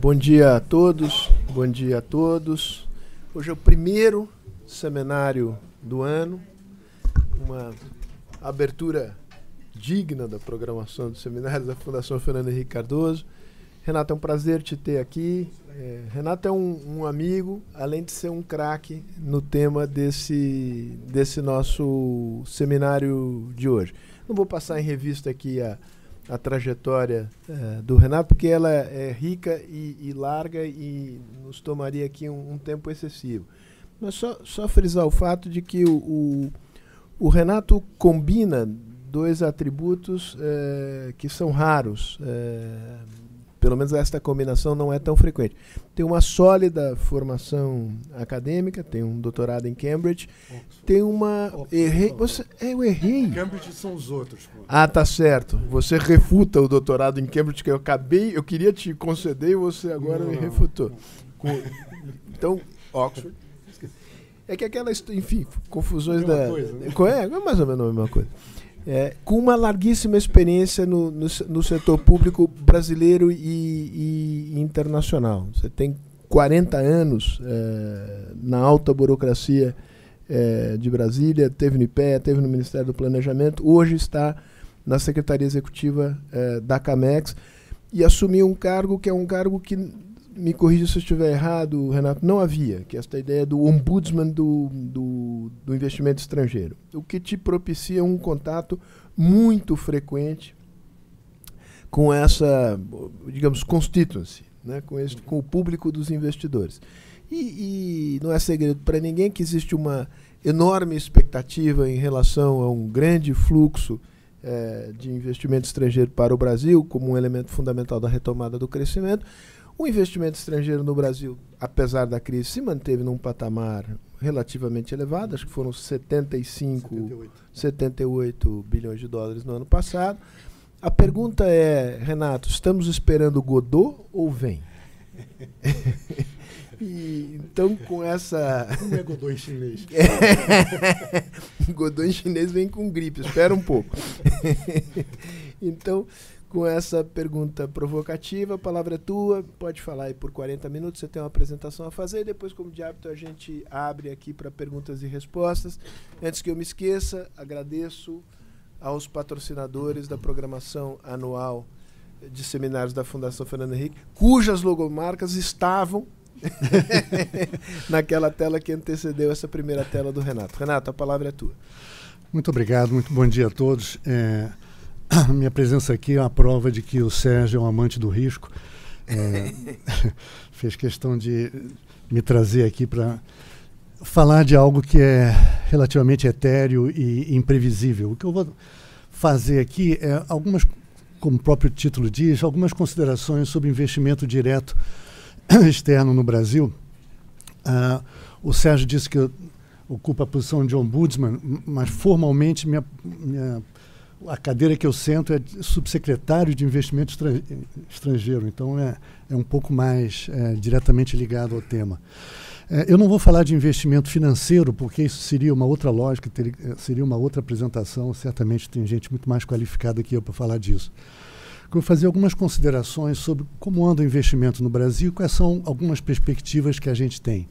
bom dia a todos, bom dia a todos. Hoje é o primeiro seminário do ano, uma abertura digna da programação dos seminários da Fundação Fernando Henrique Cardoso. Renato, é um prazer te ter aqui. É, Renato é um, um, amigo, além de ser um craque no tema desse, desse nosso seminário de hoje. Não vou passar em revista aqui a, a trajetória é, do Renato, porque ela é rica e, e larga e nos tomaria aqui um, um, tempo excessivo. Mas só, só frisar o fato de que o, o, o Renato combina dois atributos é, que são raros. É, pelo menos esta combinação não é tão frequente. Tem uma sólida formação acadêmica, tem um doutorado em Cambridge, Oxford. tem uma Oxford. errei, você, é, eu errei. Cambridge são os outros. Pô. Ah, tá certo. Você refuta o doutorado em Cambridge que eu acabei, eu queria te conceder e você agora não, me refutou. Não. Então, Oxford. É que aquela, enfim, confusões da. Coisa, né? É, é mais ou menos a mesma coisa é, com uma larguíssima experiência no, no, no setor público brasileiro e, e, internacional. Você tem 40 anos é, na alta burocracia é, de Brasília, teve no IPE, teve no Ministério do Planejamento, hoje está na Secretaria Executiva é, da CAMEX e assumiu um cargo que é um cargo que me corrija se eu estiver errado, Renato, não havia, que esta ideia do ombudsman do, do, do, investimento estrangeiro, o que te propicia um contato muito frequente com essa, digamos, constituency, né, com, esse, com o público dos investidores. E, e não é segredo para ninguém que existe uma enorme expectativa em relação a um grande fluxo eh, de investimento estrangeiro para o Brasil, como um elemento fundamental da retomada do crescimento o investimento estrangeiro no Brasil, apesar da crise, se manteve num patamar relativamente elevado, acho que foram 75, 78. 78 bilhões de dólares no ano passado. A pergunta é, Renato, estamos esperando Godot ou vem? e, então, com essa. Como é Godot em chinês? Godot em chinês vem com gripe, espera um pouco. então, com essa pergunta provocativa. A palavra é tua, pode falar aí por 40 minutos. Você tem uma apresentação a fazer. Depois, como de hábito, a gente abre aqui para perguntas e respostas. Antes que eu me esqueça, agradeço aos patrocinadores da programação anual de seminários da Fundação Fernando Henrique, cujas logomarcas estavam naquela tela que antecedeu essa primeira tela do Renato. Renato, a palavra é tua. Muito obrigado, muito bom dia a todos. É minha presença aqui é uma prova de que o Sérgio é um amante do risco. É, fez questão de me trazer aqui para falar de algo que é relativamente etéreo e imprevisível. O que eu vou fazer aqui é algumas, como o próprio título diz, algumas considerações sobre investimento direto externo no Brasil. Uh, o Sérgio disse que eu ocupo a posição de ombudsman, mas formalmente minha, minha a cadeira que eu sento é subsecretário de investimento estrangeiro, então é, é um pouco mais é, diretamente ligado ao tema. É, eu não vou falar de investimento financeiro, porque isso seria uma outra lógica, teria, é, seria uma outra apresentação. Certamente tem gente muito mais qualificada que eu para falar disso. Eu vou fazer algumas considerações sobre como anda o investimento no Brasil quais são algumas perspectivas que a gente tem.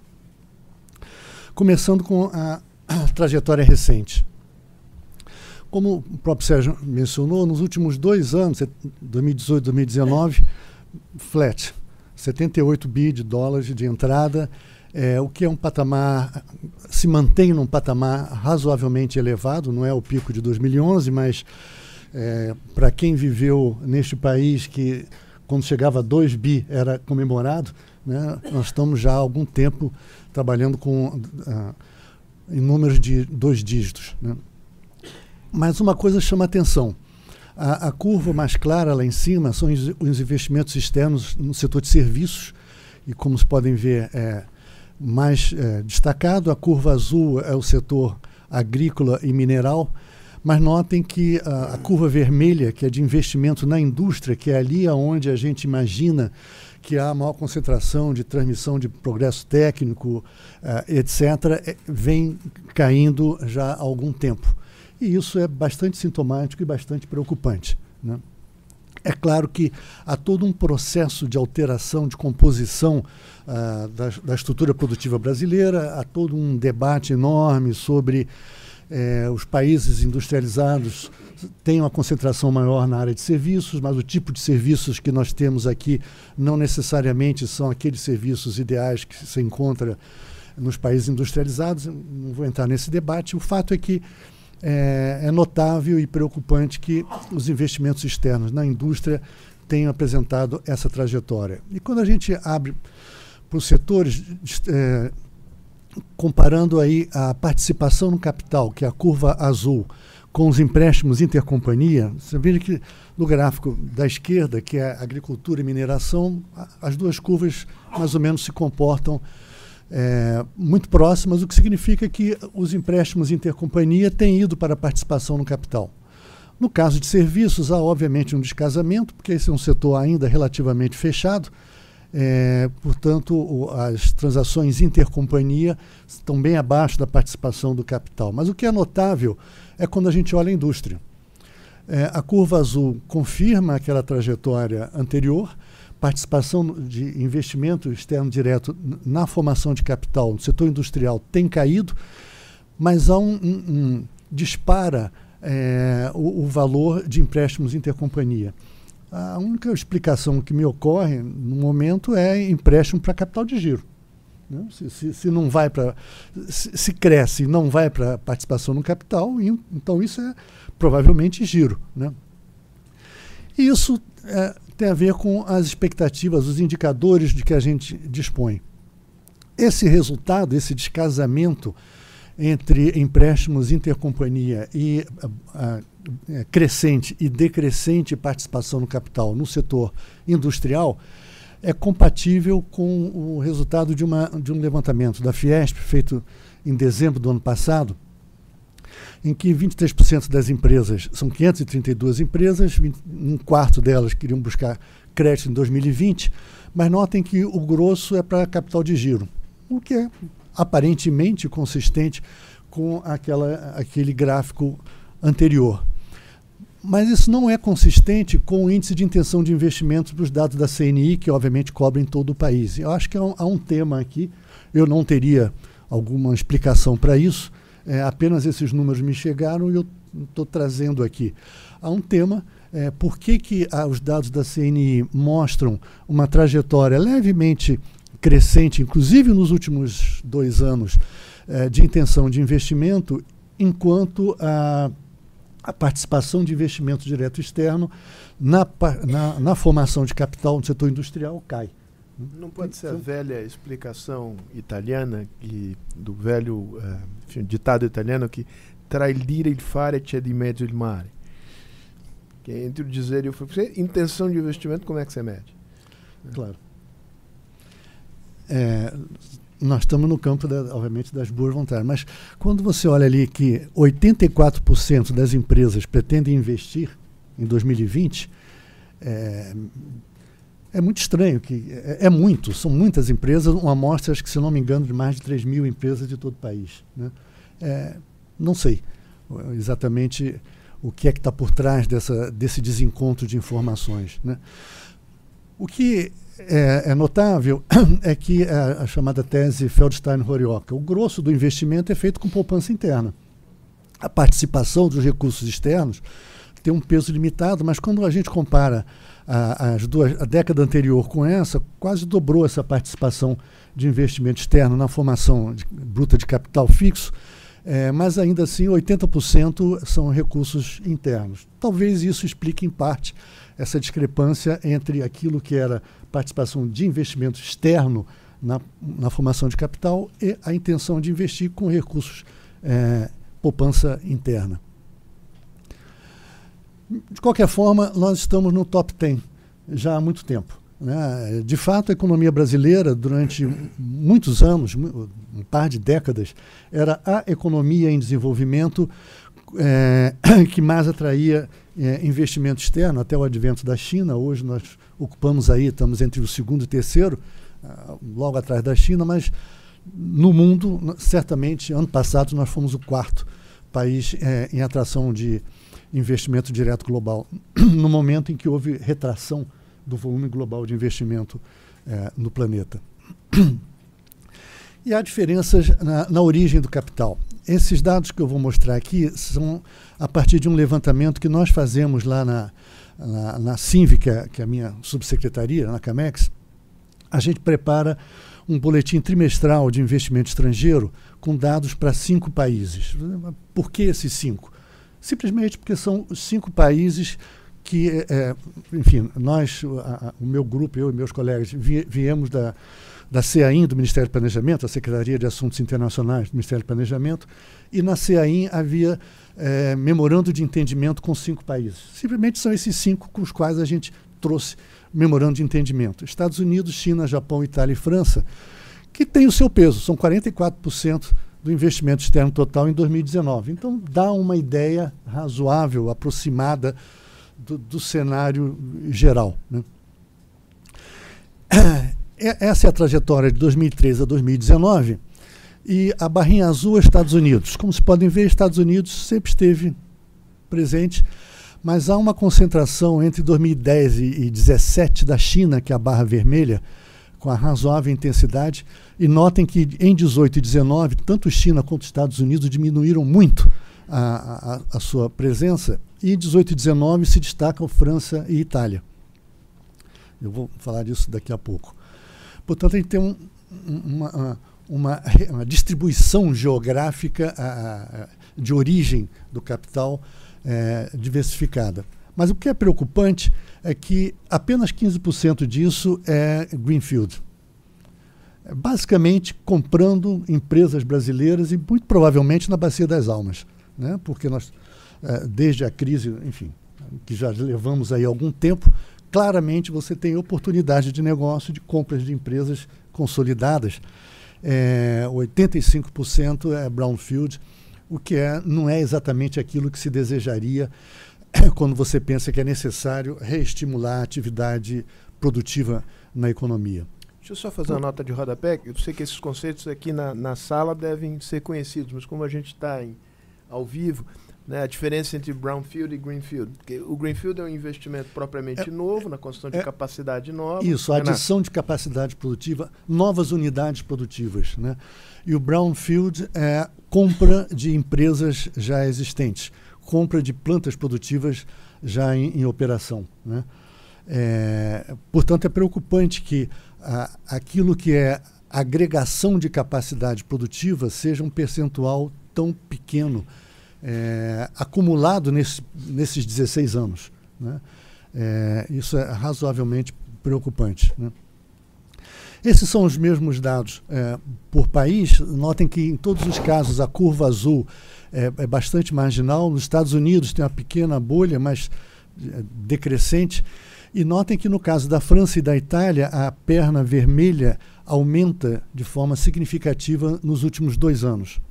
Começando com a, a trajetória recente. Como o próprio Sérgio mencionou, nos últimos dois anos, 2018 2019, flat, 78 bi de dólares de entrada, é, o que é um patamar, se mantém num patamar razoavelmente elevado, não é o pico de 2011, mas é, para quem viveu neste país que quando chegava a 2 bi era comemorado, né, nós estamos já há algum tempo trabalhando com uh, em números de dois dígitos. Né. Mas uma coisa chama atenção. A, a, curva mais clara lá em cima são os, os, investimentos externos no setor de serviços, e como se podem ver, é mais é, destacado. A curva azul é o setor agrícola e mineral, mas notem que a, a, curva vermelha, que é de investimento na indústria, que é ali onde a gente imagina que há maior concentração de transmissão de progresso técnico, uh, etc., é, vem caindo já há algum tempo. E isso é bastante sintomático e bastante preocupante. Né? É claro que há todo um processo de alteração, de composição uh, da, da, estrutura produtiva brasileira, há todo um debate enorme sobre eh, os países industrializados têm uma concentração maior na área de serviços, mas o tipo de serviços que nós temos aqui não necessariamente são aqueles serviços ideais que se encontra nos países industrializados. Não vou entrar nesse debate. O fato é que é, é notável e preocupante que os investimentos externos na indústria tenham apresentado essa trajetória. E quando a gente abre para os setores, é, comparando aí a participação no capital, que é a curva azul, com os empréstimos intercompanhia, você vê que no gráfico da esquerda, que é agricultura e mineração, as duas curvas mais ou menos se comportam é, muito próximas, o que significa que os empréstimos intercompanhia têm ido para a participação no capital. No caso de serviços, há obviamente um descasamento, porque esse é um setor ainda relativamente fechado, é, portanto, o, as transações intercompanhia estão bem abaixo da participação do capital. Mas o que é notável é quando a gente olha a indústria. É, a curva azul confirma aquela trajetória anterior, participação de investimento externo direto na formação de capital no setor industrial tem caído, mas há um, um, um dispara é, o, o, valor de empréstimos intercompanhia. A única explicação que me ocorre no momento é empréstimo para capital de giro. Né? Se, se, se, não vai para se, se, cresce e não vai para participação no capital, então isso é provavelmente giro. Né? Isso é, tem a ver com as expectativas, os indicadores de que a gente dispõe. Esse resultado, esse descasamento entre empréstimos intercompanhia e a, a, crescente e decrescente participação no capital no setor industrial é compatível com o resultado de, uma, de um levantamento da Fiesp feito em dezembro do ano passado, em que 23% das empresas, são 532 empresas, 20, um quarto delas queriam buscar crédito em 2020, mas notem que o grosso é para capital de giro, o que é aparentemente consistente com aquela, aquele gráfico anterior. Mas isso não é consistente com o índice de intenção de investimento dos dados da CNI, que obviamente cobrem todo o país. Eu acho que há um, há um tema aqui, eu não teria alguma explicação para isso, é, apenas esses números me chegaram e eu estou trazendo aqui. Há um tema, é, por que, que ah, os dados da CNI mostram uma trajetória levemente crescente, inclusive nos últimos dois anos, é, de intenção de investimento, enquanto a, a participação de investimento direto externo na, na, na formação de capital no setor industrial cai. Não pode ser a velha explicação italiana que, do velho uh, enfim, ditado italiano que tra il dire il fare c'è di mezzo il mare. Que é entre o dizer e o fazer. Intenção de investimento, como é que você mede? Claro. É, nós estamos no campo, da, obviamente, das boas vontades. Mas quando você olha ali que 84% das empresas pretendem investir em 2020, é, é muito estranho, que é, é, muito, são muitas empresas, uma amostra, acho que se não me engano, de mais de 3 mil empresas de todo o país. Né? É, não sei exatamente o que é que está por trás dessa, desse desencontro de informações. Né? O que é, é, notável é que a, a chamada tese Feldstein-Horioka, o grosso do investimento é feito com poupança interna. A participação dos recursos externos tem um peso limitado, mas quando a gente compara a, as duas, a década anterior com essa, quase dobrou essa participação de investimento externo na formação de, bruta de capital fixo, é, mas ainda assim 80% são recursos internos. Talvez isso explique em parte essa discrepância entre aquilo que era participação de investimento externo na, na formação de capital e a intenção de investir com recursos é, poupança interna. De qualquer forma, nós estamos no top 10 já há muito tempo. Né? De fato, a economia brasileira, durante muitos anos, um par de décadas, era a economia em desenvolvimento é, que mais atraía é, investimento externo, até o advento da China. Hoje nós ocupamos aí, estamos entre o segundo e terceiro, uh, logo atrás da China, mas no mundo, certamente, ano passado, nós fomos o quarto país é, em atração de investimento direto global, no momento em que houve retração do volume global de investimento é, no planeta. E há diferenças na, na, origem do capital. Esses dados que eu vou mostrar aqui são a partir de um levantamento que nós fazemos lá na, na, na que é a minha subsecretaria, na CAMEX. A gente prepara um boletim trimestral de investimento estrangeiro com dados para cinco países. Por que esses cinco? Simplesmente porque são os cinco países que, é, enfim, nós, a, a, o meu grupo, eu e meus colegas, vi, viemos da, da CAIN, do Ministério do Planejamento, a Secretaria de Assuntos Internacionais do Ministério do Planejamento, e na CAIN havia é, memorando de entendimento com cinco países. Simplesmente são esses cinco com os quais a gente trouxe memorando de entendimento. Estados Unidos, China, Japão, Itália e França, que tem o seu peso, são 44% do investimento externo total em 2019. Então, dá uma ideia razoável, aproximada do, do cenário geral. Né? Essa é a trajetória de 2013 a 2019 e a barrinha azul é Estados Unidos. Como se podem ver, Estados Unidos sempre esteve presente, mas há uma concentração entre 2010 e 2017 da China, que é a barra vermelha, com a razoável intensidade. E notem que em 18 e 19, tanto China quanto Estados Unidos diminuíram muito a, a, a sua presença. E em 18 e 19 se destacam França e Itália. Eu vou falar disso daqui a pouco. Portanto, a gente tem um, uma, uma, uma, distribuição geográfica a, de origem do capital é, diversificada. Mas o que é preocupante é que apenas 15% disso é Greenfield. É basicamente comprando empresas brasileiras e muito provavelmente na Bacia das Almas, né? porque nós, é, desde a crise, enfim, que já levamos aí algum tempo, claramente você tem oportunidade de negócio de compras de empresas consolidadas. É, 85% é brownfield, o que é, não é exatamente aquilo que se desejaria quando você pensa que é necessário reestimular a atividade produtiva na economia. Deixa eu só fazer uma nota de rodapé. Eu sei que esses conceitos aqui na, na sala devem ser conhecidos, mas como a gente está ao vivo, né, a diferença entre brownfield e greenfield. Porque o greenfield é um investimento propriamente é, novo, na construção de é, capacidade nova. Isso, a adição de capacidade produtiva, novas unidades produtivas. Né? E o brownfield é compra de empresas já existentes, compra de plantas produtivas já em, em operação. Né? É, portanto, é preocupante que a, aquilo que é agregação de capacidade produtiva seja um percentual tão pequeno é, acumulado nesse, nesses 16 anos. Né? É, isso é razoavelmente preocupante. Né? Esses são os mesmos dados é, por país. Notem que em todos os casos a curva azul é, é, bastante marginal. Nos Estados Unidos tem uma pequena bolha, mas é, decrescente. E notem que no caso da França e da Itália, a perna vermelha aumenta de forma significativa nos últimos dois anos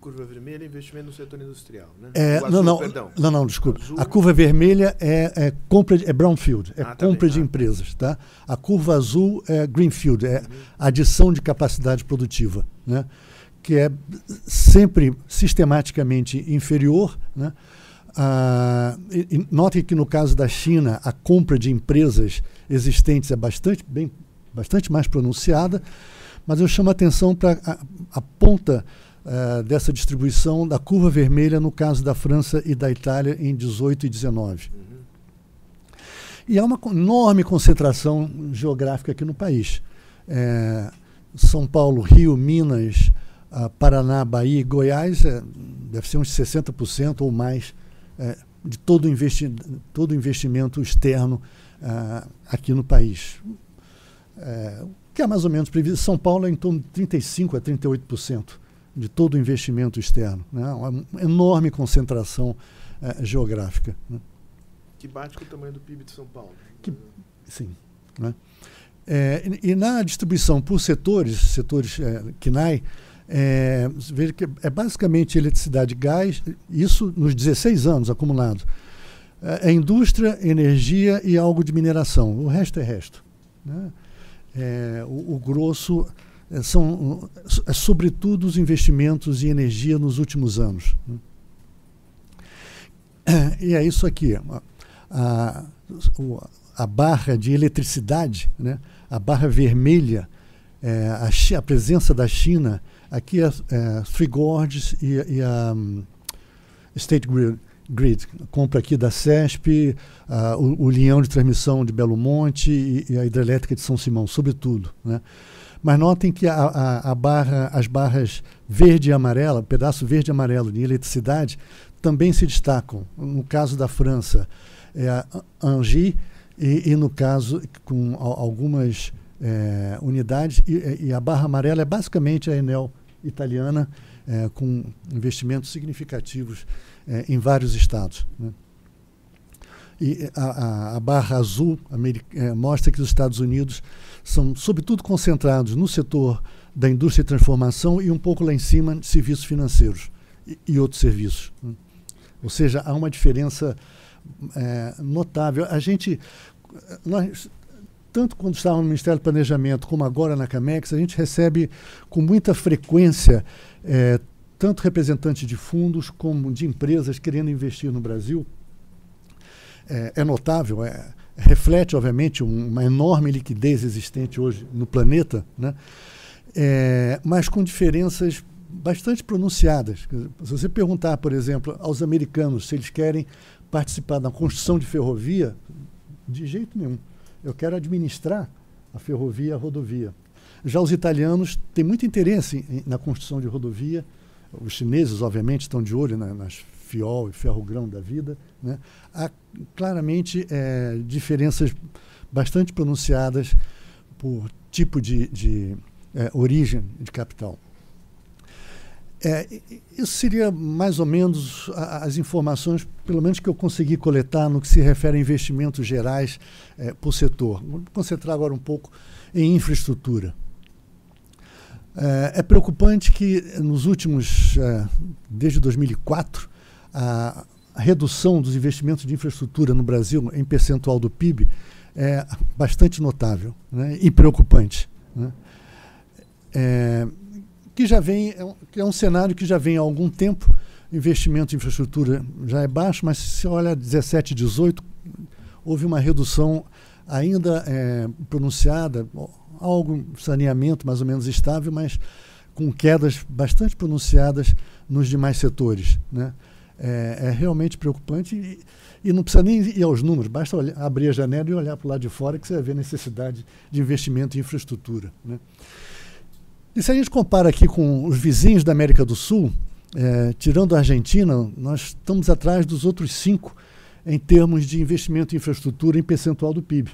curva vermelha é investimento no setor industrial, né? É, azul, não, não, perdão. não, não, desculpa. A curva vermelha é, é compra de, é brownfield, é ah, tá compra de ah. empresas, tá? A curva azul é greenfield, é uhum. adição de capacidade produtiva, né? Que é sempre sistematicamente inferior, né? Ah, e, notem que no caso da China a compra de empresas existentes é bastante bem, bastante mais pronunciada, mas eu chamo a atenção para a, a ponta uh, dessa distribuição da curva vermelha no caso da França e da Itália em 18 e 19. Uhum. E há uma enorme concentração geográfica aqui no país. É, São Paulo, Rio, Minas, uh, Paraná, Bahia e Goiás, é, deve ser uns 60% ou mais é, de todo, investi todo investimento externo uh, aqui no país. É, que é mais ou menos previsto. São Paulo é em torno de 35% a 38% de todo o investimento externo. Né? Uma enorme concentração eh, geográfica. Né? Que bate com o tamanho do PIB de São Paulo. Que, sim. Né? É, e, e, na distribuição por setores, setores é, KNAI, é, veja que é basicamente eletricidade gás, isso nos 16 anos acumulado. É, é, indústria, energia e algo de mineração. O resto é resto. Né? É, o, o grosso é, são, é, sobretudo, os investimentos em energia nos últimos anos. Né? e é isso aqui. A, a barra de eletricidade, né? a barra vermelha, é, a, a, presença da China, aqui é, é Three Gorges e, e a um, State Grid, Grid, compra aqui da CESP, uh, o, o linhão de transmissão de Belo Monte e, e, a hidrelétrica de São Simão, sobretudo. Né? Mas notem que a, a, a barra, as barras verde e amarela, pedaço verde e amarelo de eletricidade, também se destacam. No caso da França, é a Angie, e, e no caso com algumas é, unidades, e, e, a barra amarela é basicamente a Enel italiana, é, com investimentos significativos é, em vários estados. Né? E a, a, a, barra azul é, mostra que os Estados Unidos são, sobretudo, concentrados no setor da indústria e transformação e um pouco lá em cima serviços financeiros e, e outros serviços. Né? Ou seja, há uma diferença é, notável. A gente, nós, tanto quando estávamos no Ministério do Planejamento como agora na Camex, a gente recebe com muita frequência é, tanto representantes de fundos como de empresas querendo investir no Brasil é, é notável, é, reflete, obviamente, um, uma enorme liquidez existente hoje no planeta, né? É, mas com diferenças bastante pronunciadas. Se você perguntar, por exemplo, aos americanos se eles querem participar da construção de ferrovia, de jeito nenhum. Eu quero administrar a ferrovia a rodovia. Já os italianos têm muito interesse em, na construção de rodovia. Os chineses, obviamente, estão de olho na, nas fiol e ferrogrão da vida. Né? Há claramente é, diferenças bastante pronunciadas por tipo de, de é, origem de capital. É, isso seria mais ou menos as informações, pelo menos que eu consegui coletar no que se refere a investimentos gerais é, por setor. Vou concentrar agora um pouco em infraestrutura. É, é preocupante que nos últimos, é, desde 2004, a, redução dos investimentos de infraestrutura no Brasil em percentual do PIB é bastante notável né, e preocupante. Né. É, que já vem, é um, é um cenário que já vem há algum tempo. Investimento em infraestrutura já é baixo, mas se olha 17, 18, houve uma redução ainda é, pronunciada, algo saneamento mais ou menos estável, mas com quedas bastante pronunciadas nos demais setores. Né? É, é realmente preocupante e, e, não precisa nem ir aos números, basta olhar, abrir a janela e olhar para o lado de fora que você vai ver a necessidade de investimento em infraestrutura. Né? E se a gente compara aqui com os vizinhos da América do Sul, é, tirando a Argentina, nós estamos atrás dos outros cinco em termos de investimento em infraestrutura em percentual do PIB.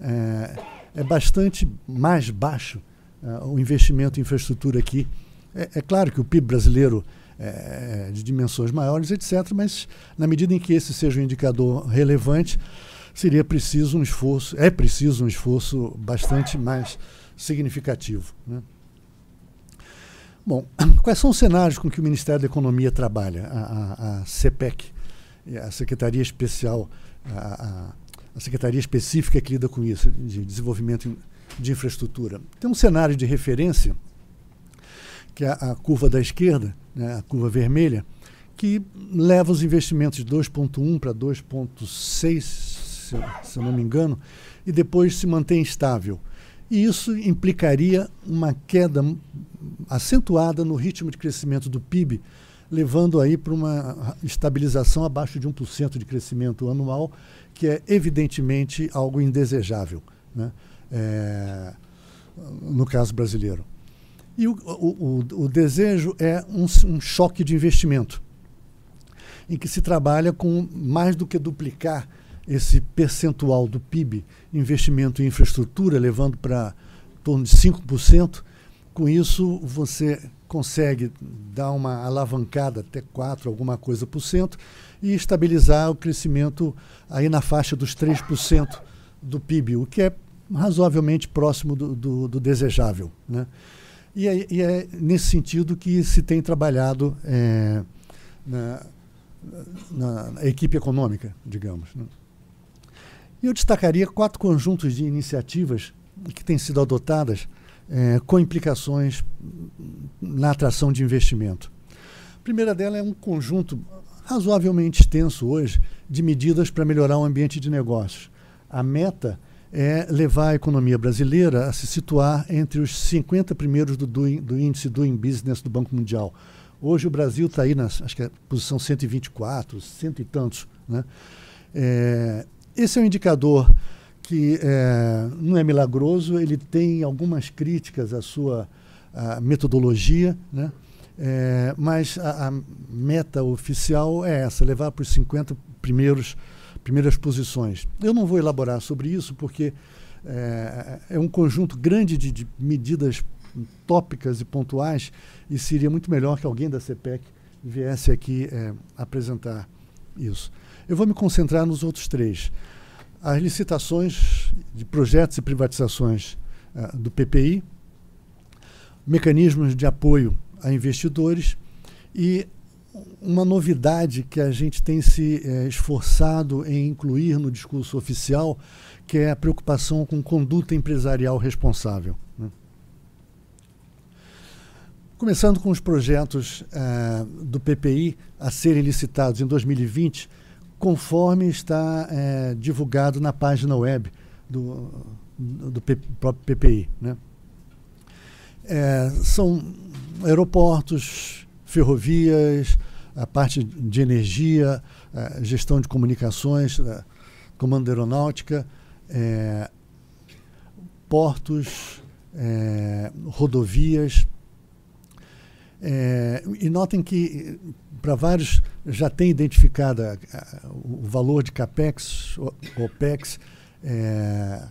É, é bastante mais baixo é, o investimento em infraestrutura aqui. É, é, claro que o PIB brasileiro é de dimensões maiores, etc., mas na medida em que esse seja um indicador relevante, seria preciso um esforço, é preciso um esforço bastante mais significativo. Né? Bom, quais são os cenários com que o Ministério da Economia trabalha? A, a, a CEPEC, a Secretaria Especial, a, a, Secretaria Específica que lida com isso, de desenvolvimento de infraestrutura. Tem um cenário de referência, que é a, curva da esquerda, né, a curva vermelha, que leva os investimentos de 2,1 para 2,6, se, se eu não me engano, e depois se mantém estável. E isso implicaria uma queda acentuada no ritmo de crescimento do PIB, levando aí para uma estabilização abaixo de 1% de crescimento anual, que é evidentemente algo indesejável, né? É, no caso brasileiro. E o, o, o, desejo é um, um choque de investimento, em que se trabalha com mais do que duplicar esse percentual do PIB, investimento em infraestrutura, levando para torno de 5%. Com isso, você consegue dar uma alavancada até 4, alguma coisa por cento, e estabilizar o crescimento aí na faixa dos 3% do PIB, o que é razoavelmente próximo do, do, do desejável. Né? E, é, e, é, nesse sentido que se tem trabalhado é, na, na, equipe econômica, digamos. Né? Eu destacaria quatro conjuntos de iniciativas que têm sido adotadas é, com implicações na atração de investimento. A primeira dela é um conjunto razoavelmente extenso hoje de medidas para melhorar o ambiente de negócios. A meta é levar a economia brasileira a se situar entre os 50 primeiros do, do, do índice Doing Business do Banco Mundial. Hoje o Brasil está aí na acho que é posição 124, cento e tantos. Né? É, esse é um indicador que é, não é milagroso, ele tem algumas críticas à sua à metodologia, né? É, mas a, a, meta oficial é essa, levar para os 50 primeiros primeiras posições. Eu não vou elaborar sobre isso porque é, é um conjunto grande de, de, medidas tópicas e pontuais e seria muito melhor que alguém da CPEC viesse aqui é, apresentar isso. Eu vou me concentrar nos outros três. As licitações de projetos e privatizações uh, do PPI, mecanismos de apoio a investidores e uma novidade que a gente tem se é, esforçado em incluir no discurso oficial, que é a preocupação com conduta empresarial responsável. Né? Começando com os projetos é, do PPI a serem licitados em 2020, conforme está é, divulgado na página web do, do próprio PPI. Né? são aeroportos, ferrovias, a parte de energia, gestão de comunicações, comando aeronáutica, é, portos, é, rodovias. É, e notem que para vários já tem identificado o valor de CAPEX, OPEX, é,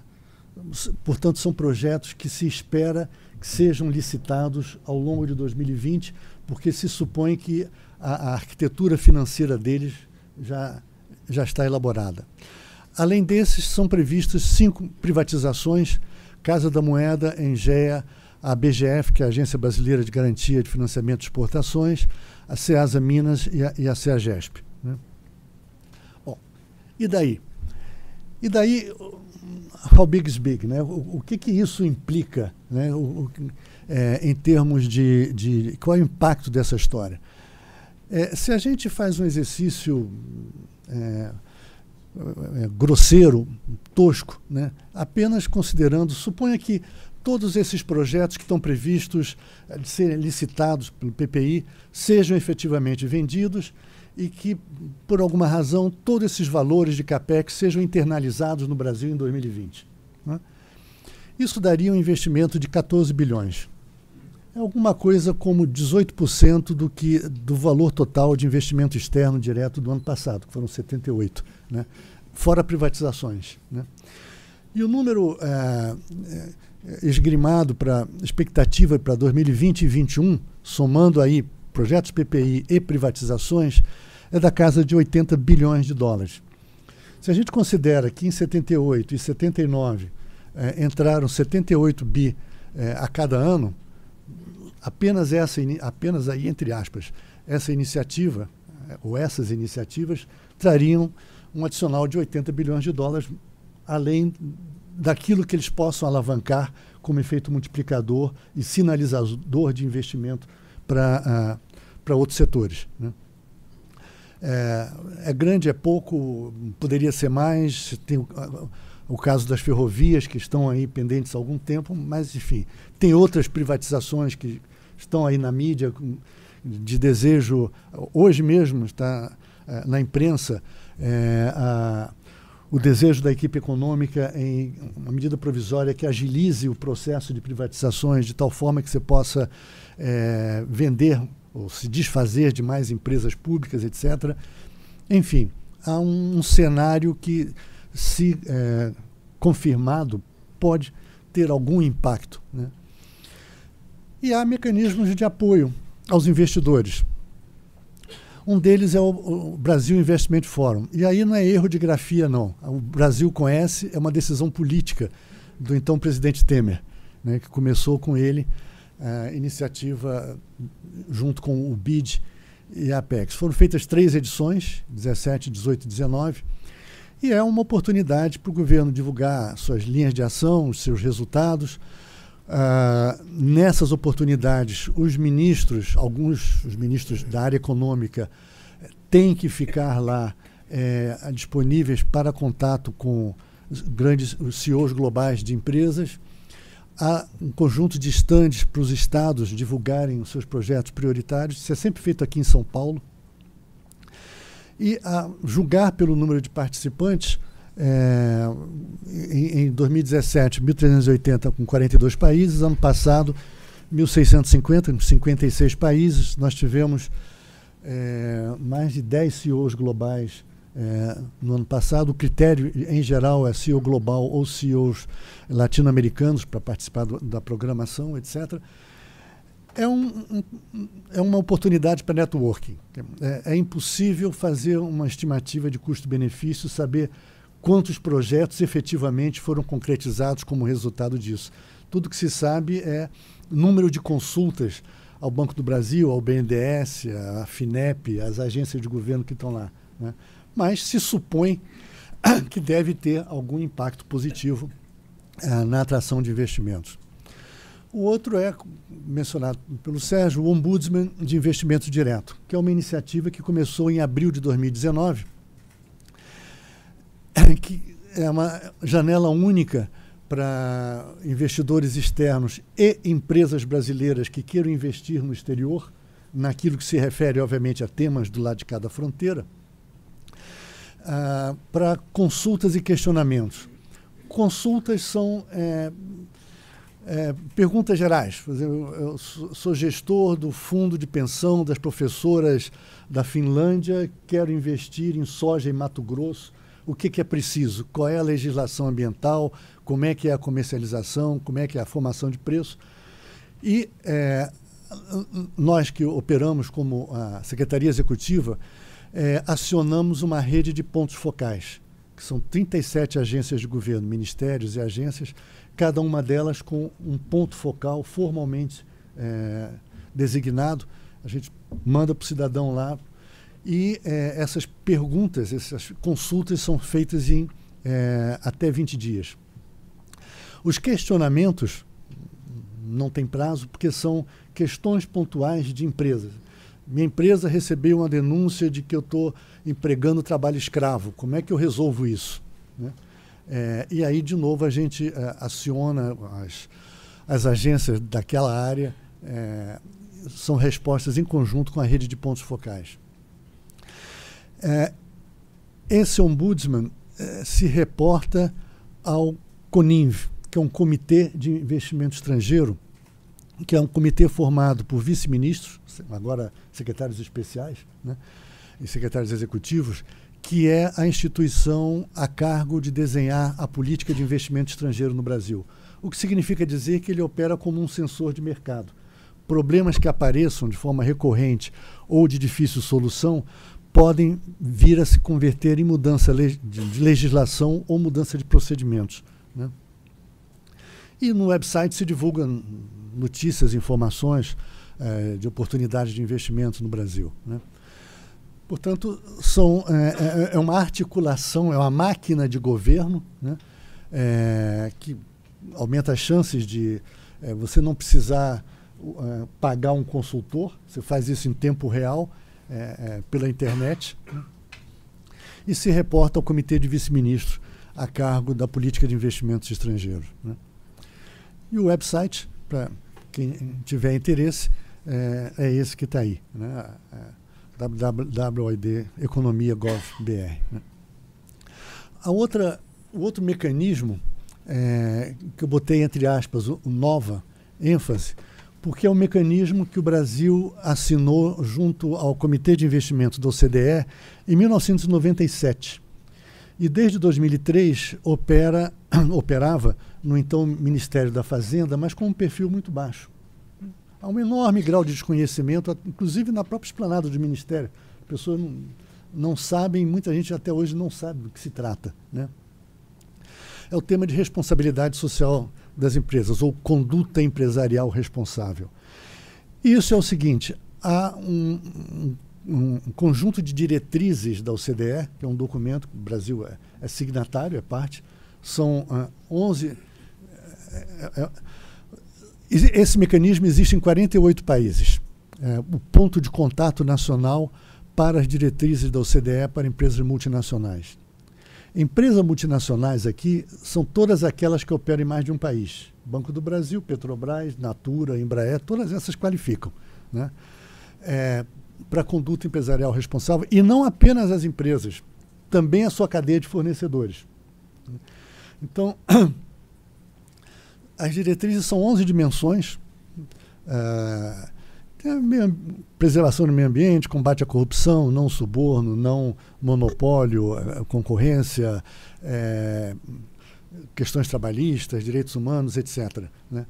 portanto, são projetos que se espera que sejam licitados ao longo de 2020 porque se supõe que a, a arquitetura financeira deles já, já está elaborada. Além desses, são previstas cinco privatizações: Casa da Moeda, Engea, a BGF, que é a Agência Brasileira de Garantia de Financiamento de Exportações, a Ceasa Minas e a, e a CEAGESP. Né? Bom, e daí? E daí, how big is big? Né? O, o que, que isso implica? Né? O, o, é, em termos de, de, qual é o impacto dessa história. É, se a gente faz um exercício é, é, grosseiro, tosco, né, apenas considerando, suponha que todos esses projetos que estão previstos é, de serem licitados pelo PPI sejam efetivamente vendidos e que, por alguma razão, todos esses valores de CAPEX sejam internalizados no Brasil em 2020. Né? Isso daria um investimento de 14 bilhões é alguma coisa como 18% do, que, do valor total de investimento externo direto do ano passado, que foram 78, né? fora privatizações. Né? E o número é, é, esgrimado para expectativa para 2020 e 2021, somando aí projetos PPI e privatizações, é da casa de 80 bilhões de dólares. Se a gente considera que em 78 e 79 é, entraram 78 bi é, a cada ano, apenas essa, apenas aí entre aspas, essa iniciativa eh, ou essas iniciativas trariam um adicional de 80 bilhões de dólares, além daquilo que eles possam alavancar como efeito multiplicador e sinalizador de investimento para uh, para outros setores. Né? É, é, grande, é pouco, poderia ser mais. Tem o, o caso das ferrovias que estão aí pendentes há algum tempo, mas enfim, tem outras privatizações que estão aí na mídia de desejo, hoje mesmo está é, na imprensa é, a, o desejo da equipe econômica em uma medida provisória que agilize o processo de privatizações de tal forma que você possa é, vender ou se desfazer de mais empresas públicas, etc. Enfim, há um, um cenário que, se é, confirmado, pode ter algum impacto. Né? E há mecanismos de apoio aos investidores. Um deles é o, Brasil Investment Forum. E aí não é erro de grafia, não. O Brasil conhece, é uma decisão política do então presidente Temer, né, que começou com ele a iniciativa junto com o BID e a Apex. Foram feitas três edições, 17, 18 e 19, e é uma oportunidade para o governo divulgar suas linhas de ação, os seus resultados, Uh, nessas oportunidades, os ministros, alguns os ministros da área econômica, têm que ficar lá é, disponíveis para contato com grandes CEOs globais de empresas. Há um conjunto de estandes para os estados divulgarem os seus projetos prioritários. Isso é sempre feito aqui em São Paulo. E a julgar pelo número de participantes, é, em, em 2017, 1.380 com 42 países. Ano passado, 1.650 com 56 países. Nós tivemos é, mais de 10 CEOs globais é, no ano passado. O critério, em geral, é CEO global ou CEOs latino-americanos para participar do, da programação, etc. É, um, um, é uma oportunidade para networking. É, é impossível fazer uma estimativa de custo-benefício, saber quantos projetos efetivamente foram concretizados como resultado disso. Tudo que se sabe é número de consultas ao Banco do Brasil, ao BNDES, à FINEP, às agências de governo que estão lá. Né? Mas se supõe que deve ter algum impacto positivo uh, na atração de investimentos. O outro é, mencionado pelo Sérgio, o Ombudsman de Investimento Direto, que é uma iniciativa que começou em abril de 2019 que é uma janela única para investidores externos e empresas brasileiras que queiram investir no exterior, naquilo que se refere, obviamente, a temas do lado de cada fronteira, ah, para consultas e questionamentos. Consultas são é, é, perguntas gerais. Eu, eu sou gestor do fundo de pensão das professoras da Finlândia, quero investir em soja em Mato Grosso o que, que, é preciso, qual é a legislação ambiental, como é que é a comercialização, como é que é a formação de preço. E é, nós que operamos como a Secretaria Executiva, é, acionamos uma rede de pontos focais, que são 37 agências de governo, ministérios e agências, cada uma delas com um ponto focal formalmente é, designado. A gente manda para o cidadão lá e é, essas perguntas, essas consultas são feitas em é, até 20 dias. Os questionamentos não tem prazo porque são questões pontuais de empresas. Minha empresa recebeu uma denúncia de que eu estou empregando trabalho escravo. Como é que eu resolvo isso? Né? É, e aí, de novo, a gente é, aciona as, as agências daquela área. É, são respostas em conjunto com a rede de pontos focais. É, esse ombudsman é, se reporta ao CONINV, que é um comitê de investimento estrangeiro, que é um comitê formado por vice-ministros, agora secretários especiais né, e secretários executivos, que é a instituição a cargo de desenhar a política de investimento estrangeiro no Brasil. O que significa dizer que ele opera como um sensor de mercado. Problemas que apareçam de forma recorrente ou de difícil solução podem vir a se converter em mudança de legislação ou mudança de procedimentos. Né? E no website se divulgam notícias, informações eh, de oportunidades de investimento no Brasil. Né? Portanto, são, é, é, é, uma articulação, é uma máquina de governo né? é, que aumenta as chances de é, você não precisar é, pagar um consultor, você faz isso em tempo real é, é, pela internet e se reporta ao Comitê de Vice-Ministros a cargo da política de investimentos estrangeiros. Né? E o website, para quem tiver interesse, é, é esse que está aí, né? Www.economia.gov.br. Né? A outra, o outro mecanismo é, que eu botei entre aspas, o, o nova ênfase, porque é um mecanismo que o Brasil assinou junto ao Comitê de Investimentos da OCDE em 1997. E desde 2003 opera, operava no então Ministério da Fazenda, mas com um perfil muito baixo. Há um enorme grau de desconhecimento, inclusive na própria esplanada do Ministério. As pessoas não, não sabem, muita gente até hoje não sabe do que se trata. Né? É o tema de responsabilidade social das empresas, ou conduta empresarial responsável. Isso é o seguinte: há um, um, um conjunto de diretrizes da OCDE, que é um documento, o Brasil é, é signatário, é parte, são uh, 11. É, é, esse mecanismo existe em 48 países. É, o ponto de contato nacional para as diretrizes da OCDE para empresas multinacionais. Empresas multinacionais aqui são todas aquelas que operam em mais de um país. Banco do Brasil, Petrobras, Natura, Embraer, todas essas qualificam. Né? É, para conduta empresarial responsável, e não apenas as empresas, também a sua cadeia de fornecedores. Então, as diretrizes são 11 dimensões. É, preservação do meio ambiente, combate à corrupção, não suborno, não monopólio, é, concorrência, é, questões trabalhistas, direitos humanos, etc. Né?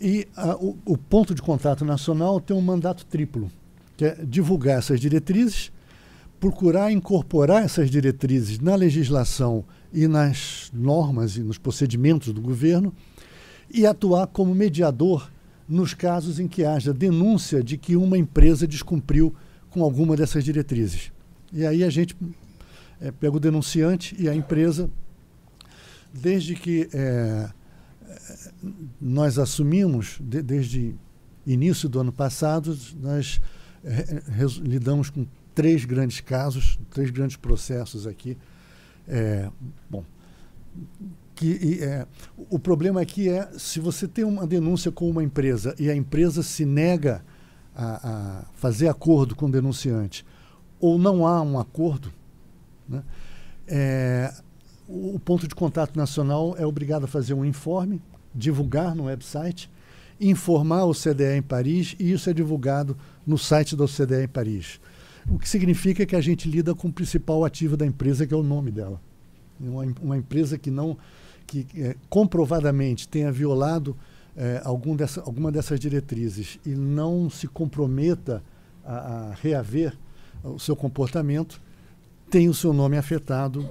E a, o, o, ponto de contato nacional tem um mandato triplo, que é divulgar essas diretrizes, procurar incorporar essas diretrizes na legislação e nas normas e nos procedimentos do governo e atuar como mediador nos casos em que haja denúncia de que uma empresa descumpriu com alguma dessas diretrizes. E aí a gente é, pega o denunciante e a empresa, desde que é, nós assumimos, de, desde início do ano passado, nós é, lidamos com três grandes casos, três grandes processos aqui. É, bom, que é, o problema aqui é se você tem uma denúncia com uma empresa e a empresa se nega a, a fazer acordo com o denunciante ou não há um acordo, né, é, o, ponto de contato nacional é obrigado a fazer um informe, divulgar no website, informar o CDE em Paris e isso é divulgado no site da CDE em Paris. O que significa que a gente lida com o principal ativo da empresa, que é o nome dela. Uma, uma empresa que não que é, comprovadamente tenha violado é, algum dessa, alguma dessas diretrizes e não se comprometa a, a reaver o seu comportamento, tem o seu nome afetado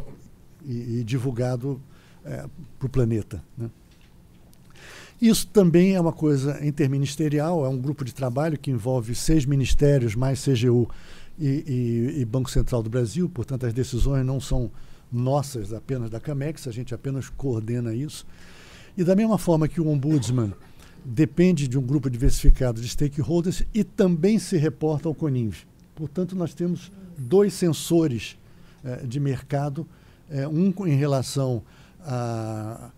e, e divulgado é, para o planeta. Né? Isso também é uma coisa interministerial, é um grupo de trabalho que envolve seis ministérios, mais CGU e, e, e Banco Central do Brasil, portanto, as decisões não são nossas apenas da CAMEX, a gente apenas coordena isso. E da mesma forma que o Ombudsman depende de um grupo diversificado de stakeholders e também se reporta ao CONINV. Portanto, nós temos dois sensores eh, de mercado, eh, um em relação à,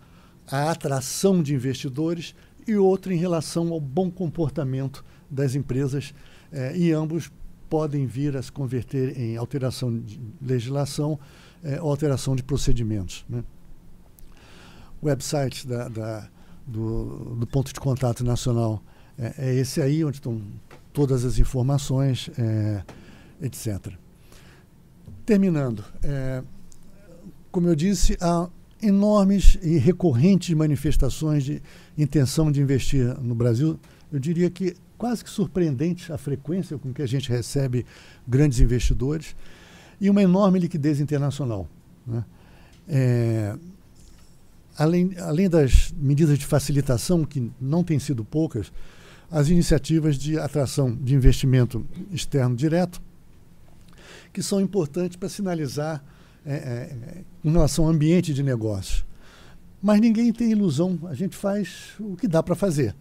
atração de investidores e outro em relação ao bom comportamento das empresas, eh, e ambos podem vir a se converter em alteração de legislação é, alteração de procedimentos. Né? O website da, da, do, do, ponto de contato nacional é, é, esse aí, onde estão todas as informações, é, etc. Terminando, é, como eu disse, há enormes e recorrentes manifestações de intenção de investir no Brasil. Eu diria que quase que surpreendente a frequência com que a gente recebe grandes investidores e uma enorme liquidez internacional. Né? É, além, além das medidas de facilitação, que não têm sido poucas, as iniciativas de atração de investimento externo direto, que são importantes para sinalizar é, é, em relação ao ambiente de negócios. Mas ninguém tem ilusão, a gente faz o que dá para fazer.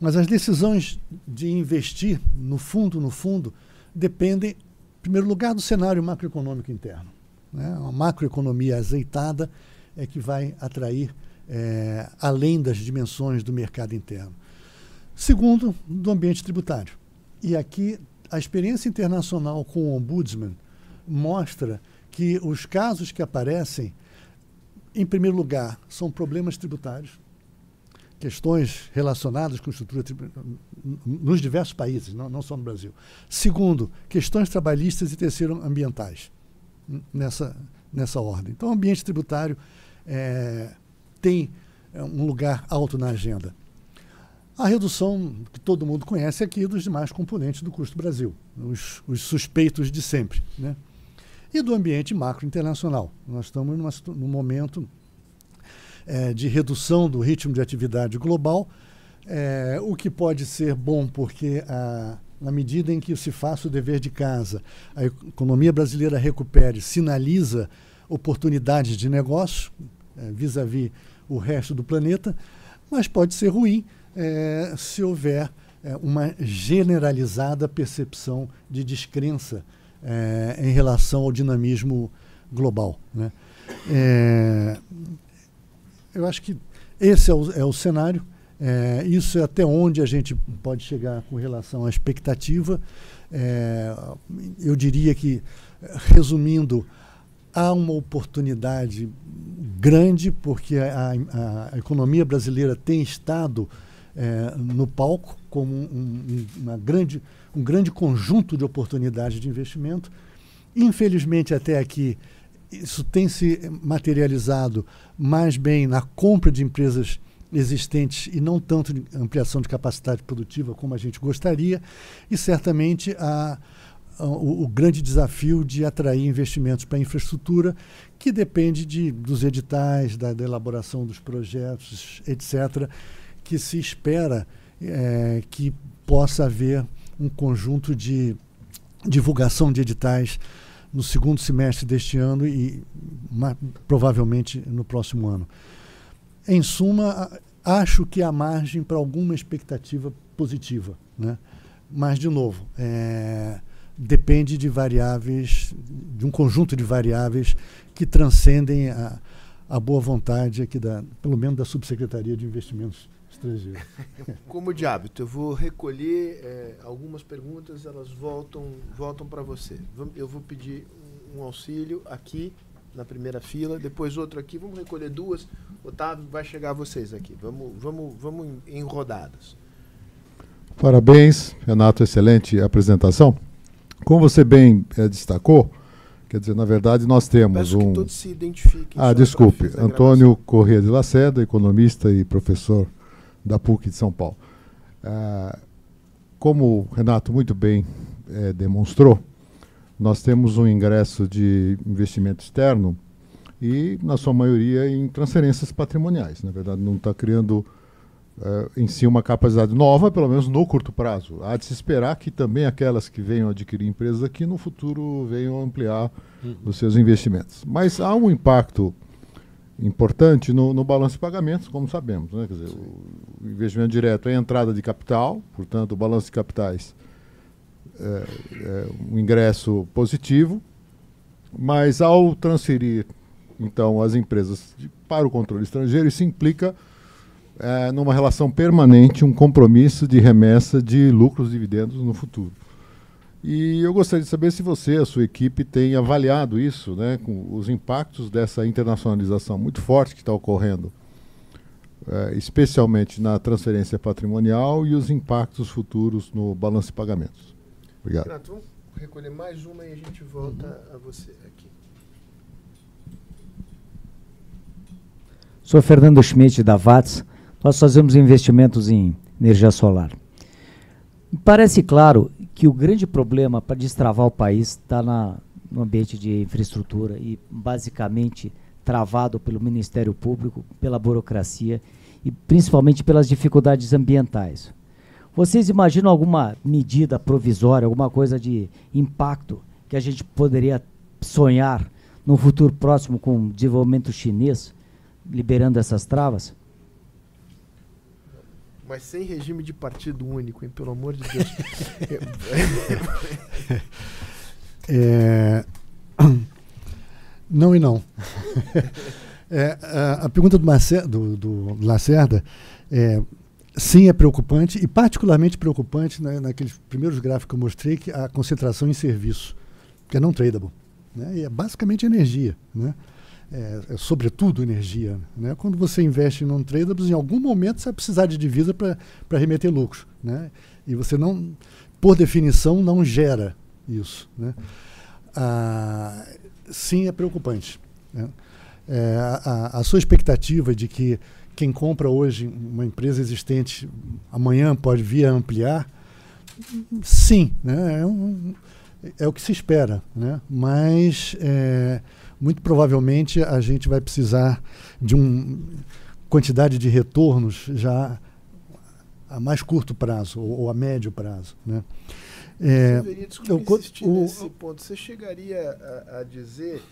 Mas as decisões de investir, no fundo, no fundo, dependem primeiro lugar, do cenário macroeconômico interno. Né? Uma macroeconomia azeitada é que vai atrair é, além das dimensões do mercado interno. Segundo, do ambiente tributário. E aqui a experiência internacional com o Ombudsman mostra que os casos que aparecem, em primeiro lugar, são problemas tributários, questões relacionadas com estrutura nos diversos países, não, não só no Brasil. Segundo, questões trabalhistas e terceiro, ambientais, nessa, nessa ordem. Então, o ambiente tributário é, tem é, um lugar alto na agenda. A redução que todo mundo conhece aqui dos demais componentes do custo Brasil, os, os suspeitos de sempre. Né? E do ambiente macro internacional. Nós estamos numa, num momento é, de redução do ritmo de atividade global, é, o que pode ser bom porque a, na medida em que se faça o dever de casa, a economia brasileira recupere, sinaliza oportunidades de negócio é, vis-à-vis o resto do planeta, mas pode ser ruim é, se houver é, uma generalizada percepção de descrença é, em relação ao dinamismo global. Né? Eu acho que esse é o, é o cenário. É, isso é até onde a gente pode chegar com relação à expectativa. É, eu diria que, resumindo, há uma oportunidade grande, porque a, a, a economia brasileira tem estado é, no palco como um, grande, um grande conjunto de oportunidades de investimento. Infelizmente, até aqui, isso tem se materializado mais bem na compra de empresas existentes e não tanto de ampliação de capacidade produtiva como a gente gostaria, e certamente a, a o, o, grande desafio de atrair investimentos para a infraestrutura, que depende de, dos editais, da, da elaboração dos projetos, etc., que se espera é, que possa haver um conjunto de divulgação de editais no segundo semestre deste ano e provavelmente no próximo ano. Em suma, acho que há margem para alguma expectativa positiva. Né? Mas, de novo, é, depende de variáveis, de um conjunto de variáveis que transcendem a, a boa vontade aqui, da, pelo menos da Subsecretaria de Investimentos Estrangeiros. Como de hábito, eu vou recolher é, algumas perguntas, elas voltam, voltam para você. Eu vou pedir um auxílio aqui na primeira fila, depois outro aqui, vamos recolher duas. Otávio, vai chegar a vocês aqui. Vamos, vamos, vamos em, em rodadas. Parabéns, Renato, excelente apresentação. Como você bem é, destacou, quer dizer, na verdade nós temos Peço um. Que todos se identifiquem. Ah, desculpe. Antônio Corrêa de Lacerda, economista e professor da PUC de São Paulo. Ah, como o Renato muito bem é, demonstrou, nós temos um ingresso de investimento externo e, na sua maioria, em transferências patrimoniais. Na verdade, não está criando uh, em si uma capacidade nova, pelo menos no curto prazo. Há de se esperar que também aquelas que venham adquirir empresas aqui no futuro venham ampliar uhum. os seus investimentos. Mas há um impacto importante no, no balanço de pagamentos, como sabemos. Né? Quer dizer, o investimento direto é entrada de capital, portanto, o balanço de capitais é, é, um ingresso positivo, mas ao transferir então as empresas de, para o controle estrangeiro, isso implica é, numa relação permanente, um compromisso de remessa de lucros e dividendos no futuro. E eu gostaria de saber se você, a sua equipe, tem avaliado isso, né, com os impactos dessa internacionalização muito forte que está ocorrendo, é, especialmente na transferência patrimonial e os impactos futuros no balanço de pagamentos. Obrigado. Renato, vamos recolher mais uma e a gente volta uhum. a você aqui. Sou Fernando Schmidt da VATS. Nós fazemos investimentos em energia solar. Parece claro que o grande problema para destravar o país está no ambiente de infraestrutura e basicamente travado pelo Ministério Público, pela burocracia e principalmente pelas dificuldades ambientais. Vocês imaginam alguma medida provisória, alguma coisa de impacto que a gente poderia sonhar no futuro próximo com o desenvolvimento chinês, liberando essas travas? Mas sem regime de partido único, hein? Pelo amor de Deus. é... Não e não. É, a, pergunta do, do, do Lacerda é Sim, é preocupante, e particularmente preocupante né, naqueles primeiros gráficos que eu mostrei, que a concentração em serviço, que é não tradable. Né, e é basicamente energia. Né? É, é, sobretudo energia. Né? Quando você investe em non tradables, em algum momento você vai precisar de divisa para remeter lucros. Né? E você não, por definição, não gera isso. Né? Ah, sim, é preocupante. Né? É, a, a sua expectativa de que quem compra hoje uma empresa existente amanhã pode vir a ampliar? Sim, né? é, um, é o que se espera, né? mas é, muito provavelmente a gente vai precisar de uma quantidade de retornos já a mais curto prazo ou, ou a médio prazo. Né? É, eu, o, nesse ponto. Você chegaria a, a dizer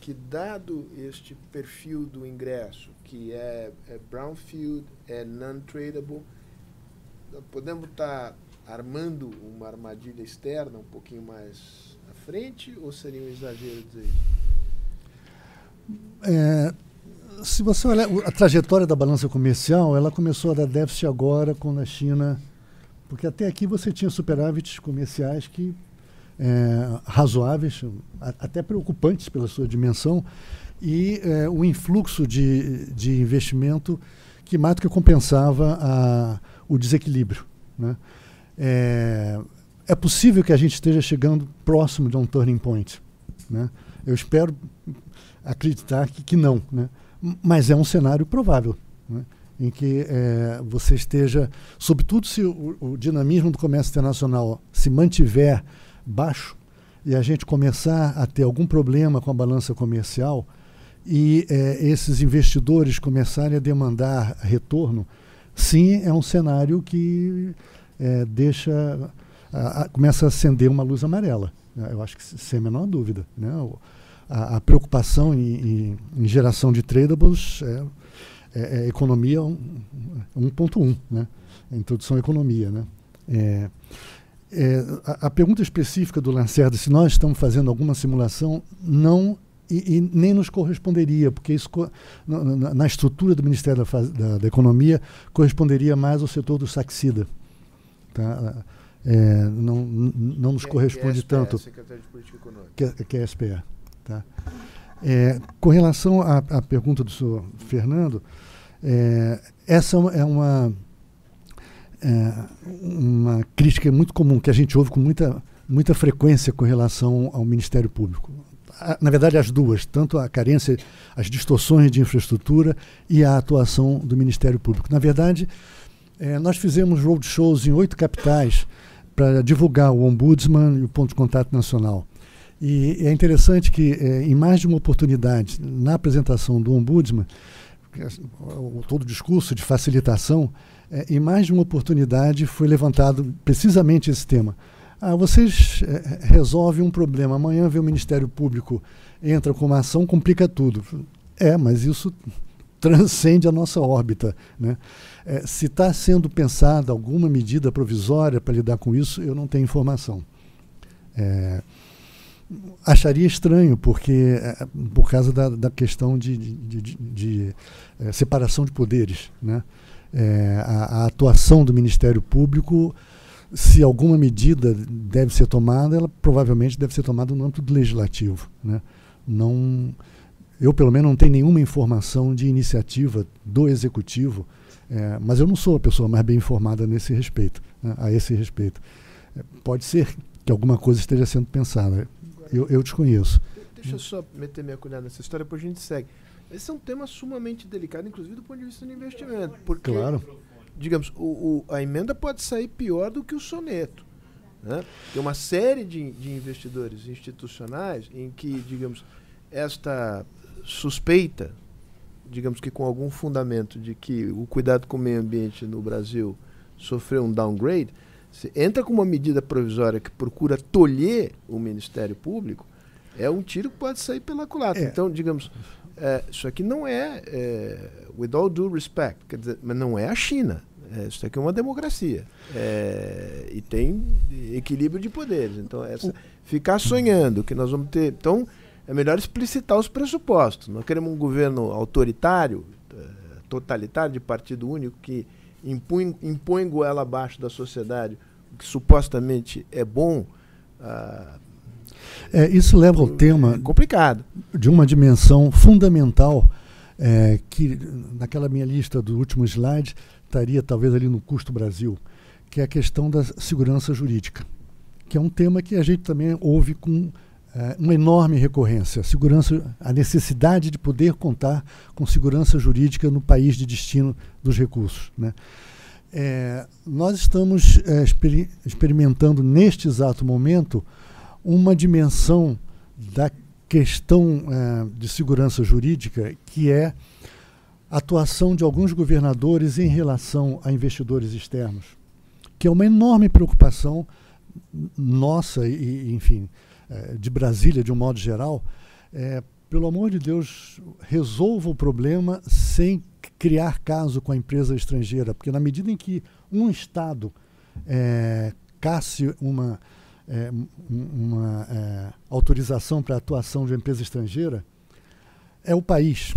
que, dado este perfil do ingresso, que é, é brownfield, é non-tradable, podemos estar armando uma armadilha externa um pouquinho mais à frente ou seria um exagero dizer isso? É, se você olhar a trajetória da balança comercial, ela começou a dar déficit agora quando a China. Porque até aqui você tinha superávites comerciais que é, razoáveis, a, até preocupantes pela sua dimensão, e é, influxo de, de investimento que mais do que compensava a, o desequilíbrio. Né? É, é possível que a gente esteja chegando próximo de um turning point. Né? Eu espero acreditar que, que não. Né? Mas é um cenário provável. Né? em que é, você esteja, sobretudo se o, o, dinamismo do comércio internacional se mantiver baixo e a gente começar a ter algum problema com a balança comercial e é, esses investidores começarem a demandar retorno, sim, é um cenário que é, deixa a, a, começa a acender uma luz amarela. Né? Eu acho que sem a menor dúvida. Né? A, a preocupação em, em, em, geração de tradables é, é, é economia 1.1, né? A introdução à economia. Né? É, é, a, a, pergunta específica do Lacerda, se nós estamos fazendo alguma simulação, não e, e nem nos corresponderia, porque isso na, na estrutura do Ministério da, da, da, Economia corresponderia mais ao setor do saxida. Tá? É, não, não nos que, corresponde que é SPE, tanto. Secretário de Política Econômica. Que, que é SPE. Tá? É, com relação à, à, pergunta do senhor Fernando, é, essa é uma, é, uma crítica muito comum que a gente ouve com muita, muita frequência com relação ao Ministério Público. Na verdade, as duas, tanto a carência, as distorções de infraestrutura e a atuação do Ministério Público. Na verdade, é, nós fizemos roadshows em oito capitais para divulgar o Ombudsman e o Ponto de Contato Nacional. E é interessante que, é, em mais de uma oportunidade, na apresentação do Ombudsman, todo o discurso de facilitação, é, em mais de uma oportunidade foi levantado precisamente esse tema. Ah, vocês é, resolvem um problema, amanhã vê o Ministério Público, entra com uma ação, complica tudo. É, mas isso transcende a nossa órbita. Né? É, se está sendo pensada alguma medida provisória para lidar com isso, eu não tenho informação. É, acharia estranho, porque é, por causa da, da questão de, de, de, de é, separação de poderes. Né? É, a, a, atuação do Ministério Público, se alguma medida deve ser tomada, ela provavelmente deve ser tomada no âmbito legislativo. Né? Não, eu, pelo menos, não tenho nenhuma informação de iniciativa do executivo, é, mas eu não sou a pessoa mais bem informada nesse respeito, né, a esse respeito. Pode ser que alguma coisa esteja sendo pensada. Eu, eu desconheço. Deixa eu só meter minha colher nessa história, depois a gente segue. Esse é um tema sumamente delicado, inclusive do ponto de vista do investimento. Porque, claro. digamos, o, o, a emenda pode sair pior do que o soneto. Né? Tem uma série de, de investidores institucionais em que, digamos, esta suspeita, digamos que com algum fundamento, de que o cuidado com o meio ambiente no Brasil sofreu um downgrade, se entra com uma medida provisória que procura tolher o Ministério Público, é um tiro que pode sair pela culatra. É. Então, digamos, é, isso aqui não é, é, with all due respect, quer dizer, mas não é a China. É, isso aqui é uma democracia. É, e tem equilíbrio de poderes. Então, essa, ficar sonhando que nós vamos ter. Então, é melhor explicitar os pressupostos. Nós queremos um governo autoritário, é, totalitário, de partido único, que impõe, impõe goela abaixo da sociedade, o que supostamente é bom. Ah, é, isso leva ao tema é complicado de uma dimensão fundamental é, que naquela minha lista do último slide estaria talvez ali no custo Brasil, que é a questão da segurança jurídica, que é um tema que a gente também ouve com uma enorme recorrência, segurança, a necessidade de poder contar com segurança jurídica no país de destino dos recursos, né? É, nós estamos é, exper experimentando neste exato momento uma dimensão da questão é, de segurança jurídica que é a atuação de alguns governadores em relação a investidores externos, que é uma enorme preocupação nossa e, enfim, é, de Brasília de um modo geral. É, pelo amor de Deus, resolva o problema sem criar caso com a empresa estrangeira, porque na medida em que um Estado é, casse uma é, uma é, autorização para atuação de uma empresa estrangeira é o país.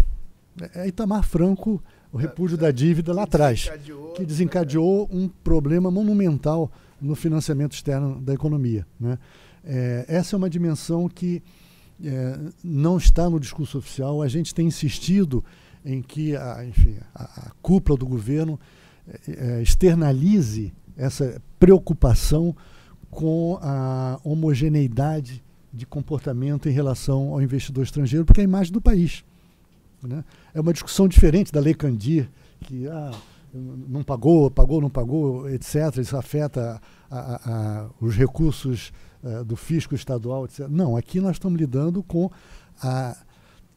É Itamar Franco, o repúdio da dívida lá atrás, que desencadeou um problema monumental no financiamento externo da economia. Né? É, essa é uma dimensão que é, não está no discurso oficial. A gente tem insistido em que a, enfim, a, a cúpula do governo é, é externalize essa preocupação com a homogeneidade de comportamento em relação ao investidor estrangeiro, porque é a imagem do país. Né? É uma discussão diferente da Lei Candir, que ah, não pagou, pagou, não pagou, etc. Isso afeta a, a, a, os recursos uh, do fisco estadual, etc. Não, aqui nós estamos lidando com a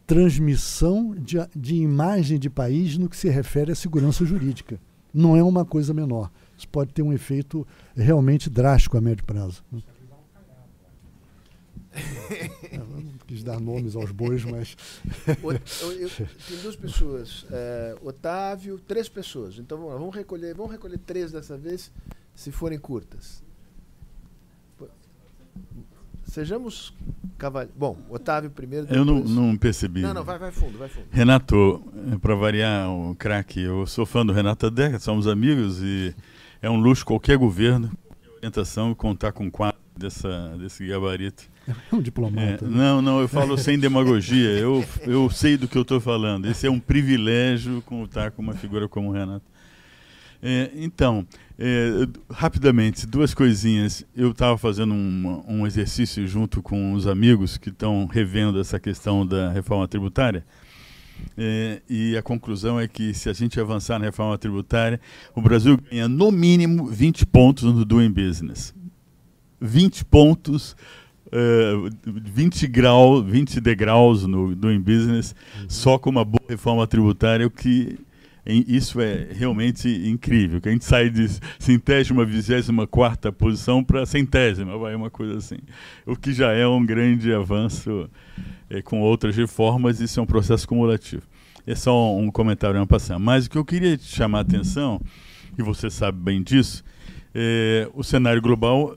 transmissão de, de imagem de país no que se refere à segurança jurídica. Não é uma coisa menor. Isso pode ter um efeito realmente drástico a médio prazo. Quis dar nomes aos bois, mas. O, eu, eu, tem duas pessoas. É, Otávio, três pessoas. Então vamos, lá, vamos, recolher, vamos recolher três dessa vez, se forem curtas. Sejamos cavalheiros. Bom, Otávio primeiro. Depois... Eu não, não percebi. Não, não, vai, vai fundo, vai fundo. Renato, é, para variar, o craque, eu sou fã do Renato há décadas, somos amigos e é um luxo qualquer governo, orientação, contar com quatro dessa, desse gabarito. É um diplomata. É, não, não, eu falo sem demagogia. Eu, eu sei do que eu estou falando. Esse é um privilégio contar com uma figura como o Renato. É, então, é, rapidamente, duas coisinhas. Eu estava fazendo um, um exercício junto com os amigos que estão revendo essa questão da reforma tributária. É, e a conclusão é que se a gente avançar na reforma tributária, o Brasil ganha no mínimo 20 pontos no Doing Business. 20 pontos, uh, 20, grau, 20 degraus no Doing Business, uhum. só com uma boa reforma tributária, o que isso é realmente incrível, que a gente sai de centésima, vigésima quarta posição para centésima, vai uma coisa assim. O que já é um grande avanço é, com outras reformas, isso é um processo cumulativo. É só um comentário uma passando. Mas o que eu queria te chamar a atenção, e você sabe bem disso, é, o cenário global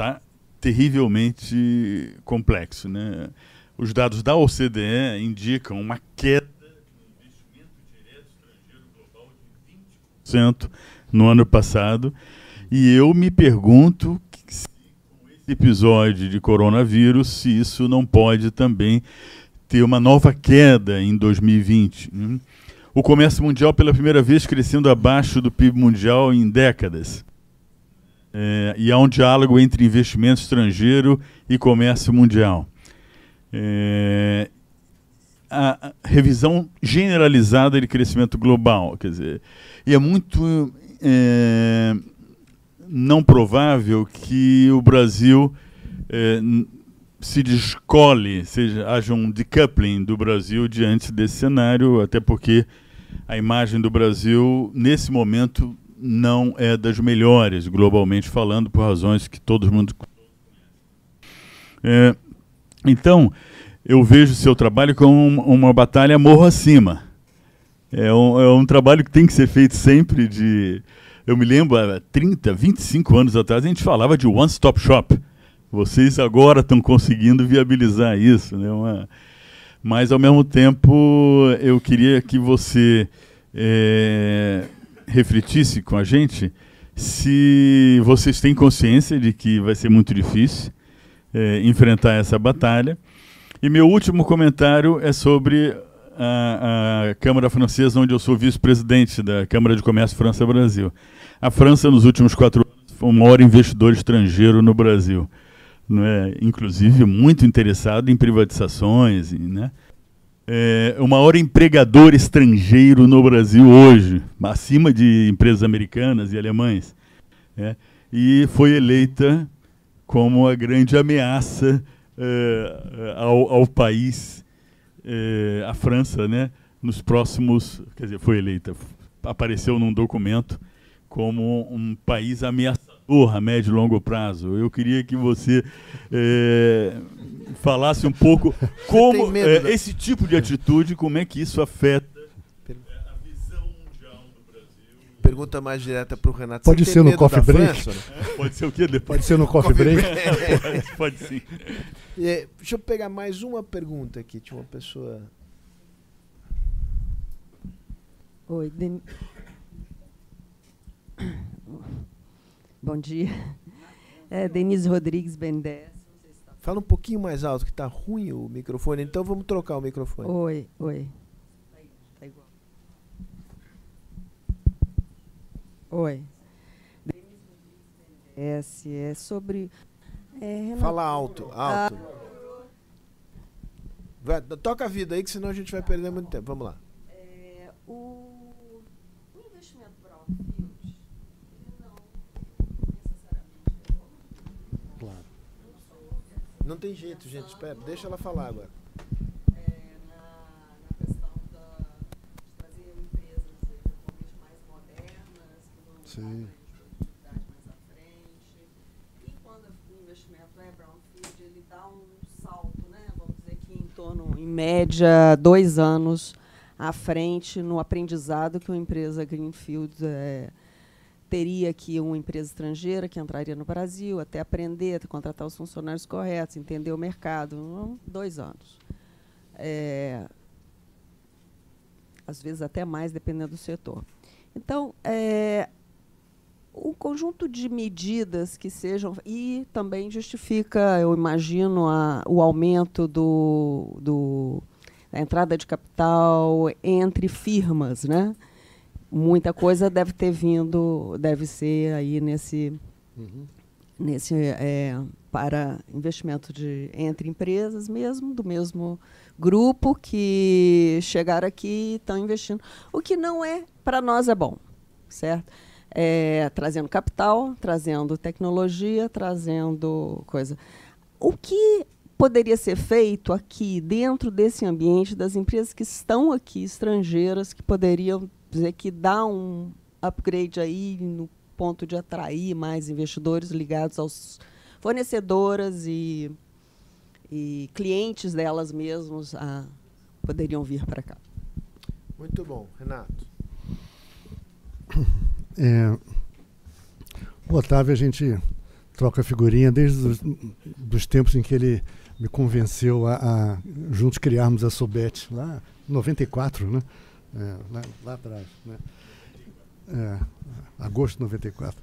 está terrivelmente complexo. Né? Os dados da OCDE indicam uma queda no investimento direto estrangeiro global de 20% no ano passado. E eu me pergunto se com esse episódio de coronavírus, se isso não pode também ter uma nova queda em 2020. Né? O comércio mundial, pela primeira vez, crescendo abaixo do PIB mundial em décadas. É, e há um diálogo entre investimento estrangeiro e comércio mundial. É, a, revisão generalizada de crescimento global, quer dizer, e é muito é, não provável que o Brasil é, se descole, seja, haja um decoupling do Brasil diante desse cenário, até porque a imagem do Brasil, nesse momento, não é das melhores, globalmente falando, por razões que todo mundo é, Então, eu vejo seu trabalho como uma, uma batalha morro acima. É um, é um trabalho que tem que ser feito sempre de... Eu me lembro, há 30, 25 anos atrás, a gente falava de one-stop shop. Vocês agora estão conseguindo viabilizar isso. Né? Uma... Mas, ao mesmo tempo, eu queria que você... É refletisse com a gente se vocês têm consciência de que vai ser muito difícil é, enfrentar essa batalha. E meu último comentário é sobre a, a Câmara Francesa, onde eu sou vice-presidente da Câmara de Comércio França-Brasil. A França, nos últimos quatro anos, foi o maior investidor estrangeiro no Brasil. Não é? Inclusive, muito interessado em privatizações. Né? É, o maior empregador estrangeiro no Brasil hoje, acima de empresas americanas e alemães. É, e foi eleita como a grande ameaça é, ao, ao, país, é, a França, né, nos próximos. Quer dizer, foi eleita, apareceu num documento como um país ameaçador a médio e longo prazo. Eu queria que você é, falasse um pouco como é, esse tipo de atitude, como é que isso afeta a visão mundial do Brasil. pergunta mais direta para o Renato. Pode ser no coffee break? França, Pode ser o quê depois? Pode ser no coffee, coffee break? pode, pode sim. É, deixa eu pegar mais uma pergunta aqui. Tinha uma pessoa. Oi, Den... Bom dia. É, Denise Rodrigues Bendés. Fala um pouquinho mais alto, que está ruim o microfone. Então vamos trocar o microfone. Oi, oi. Tá igual. Oi. Esse é sobre. É, Fala alto, alto. Ah. Vai, toca a vida aí, que senão a gente vai perder muito tempo. Vamos lá. É, o, o investimento Não tem jeito, gente. Espera, deixa ela falar agora. É, Sim. frente. E quando o investimento é brownfield, ele dá um salto, né? Vamos dizer que em torno, em média, dois anos à frente no aprendizado que uma empresa greenfield é, teria aqui uma empresa estrangeira que entraria no Brasil, até aprender, contratar os funcionários corretos, entender o mercado, dois anos. É, às vezes até mais, dependendo do setor. Então, é, um conjunto de medidas que sejam e também justifica, eu imagino, a, o aumento do, do, da entrada de capital entre firmas, né? Muita coisa deve ter vindo, deve ser aí nesse, uhum. nesse é, para investimento de entre empresas mesmo, do mesmo grupo que chegaram aqui e estão investindo. O que não é, para nós é bom, certo? É, trazendo capital, trazendo tecnologia, trazendo coisa. O que poderia ser feito aqui, dentro desse ambiente, das empresas que estão aqui, estrangeiras, que poderiam dizer que dá um upgrade aí no ponto de atrair mais investidores ligados aos fornecedoras e, e clientes delas mesmos a, poderiam vir para cá. Muito bom, Renato. É, o Otávio a gente troca figurinha desde os dos tempos em que ele me convenceu a, a juntos criarmos a Sobet lá em 94, né? É, lá, lá, atrás. Né? É, agosto de 94.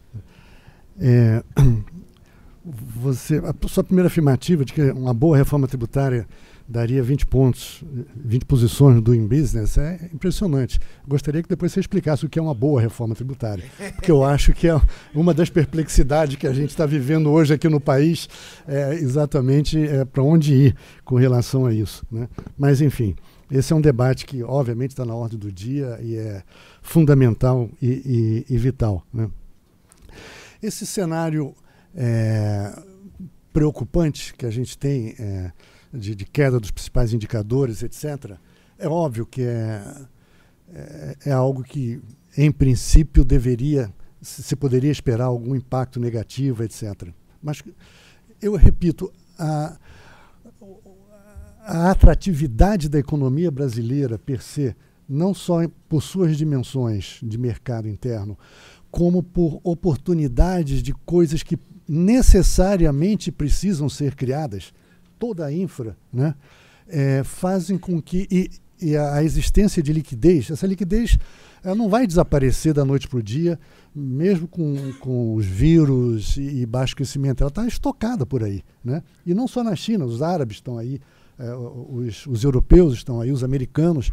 É, você, a sua primeira afirmativa de que uma boa reforma tributária daria 20 pontos, 20 posições do In Business é impressionante. Gostaria que depois você explicasse o que é uma boa reforma tributária, porque eu acho que é uma das perplexidades que a gente está vivendo hoje aqui no país, é exatamente é, para onde ir com relação a isso. Né? Mas, enfim. Esse é um debate que, obviamente, está na ordem do dia e é fundamental e, e, e vital. Né? Esse cenário é, preocupante que a gente tem é, de, de, queda dos principais indicadores, etc., é óbvio que é, é, é algo que, em princípio, deveria, se poderia esperar algum impacto negativo, etc. Mas, eu repito, a, a atratividade da economia brasileira per se, não só por suas dimensões de mercado interno, como por oportunidades de coisas que necessariamente precisam ser criadas, toda a infra, né, é, fazem com que. E, e a, existência de liquidez, essa liquidez ela não vai desaparecer da noite para o dia, mesmo com, com os vírus e, e baixo crescimento, ela está estocada por aí. Né? E não só na China, os árabes estão aí é, os, os, europeus estão aí, os americanos.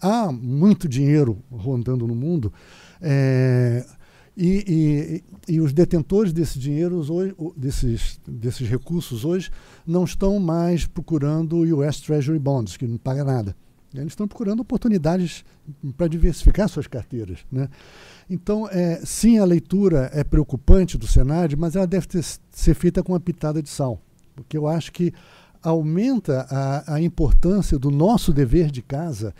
Há muito dinheiro rondando no mundo. É, e, e, e, os detentores desse dinheiro, hoje, desses, desses recursos hoje, não estão mais procurando US Treasury Bonds, que não paga nada. Eles estão procurando oportunidades para diversificar suas carteiras. Né? Então, é, sim, a leitura é preocupante do cenário, mas ela deve ter, ser feita com uma pitada de sal. Porque eu acho que aumenta a, a importância do nosso dever de casa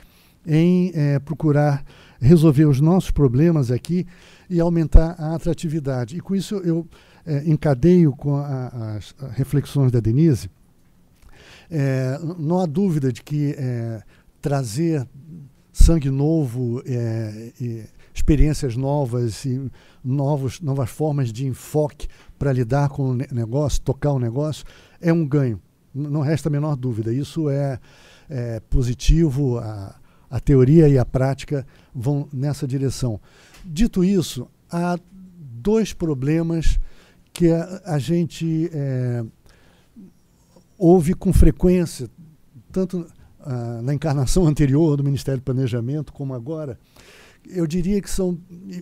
em é, procurar resolver os nossos problemas aqui e aumentar a atratividade. E com isso eu é, encadeio com a, as reflexões da Denise. É, não há dúvida de que trazer sangue novo, experiências novas e novos, novas formas de enfoque para lidar com o negócio, tocar o negócio, é um ganho. Não resta a menor dúvida. Isso é, é positivo, a, a teoria e a prática vão nessa direção. Dito isso, há dois problemas que a, a gente é, ouve com frequência, tanto na encarnação anterior do Ministério do Planejamento como agora. Eu diria que são,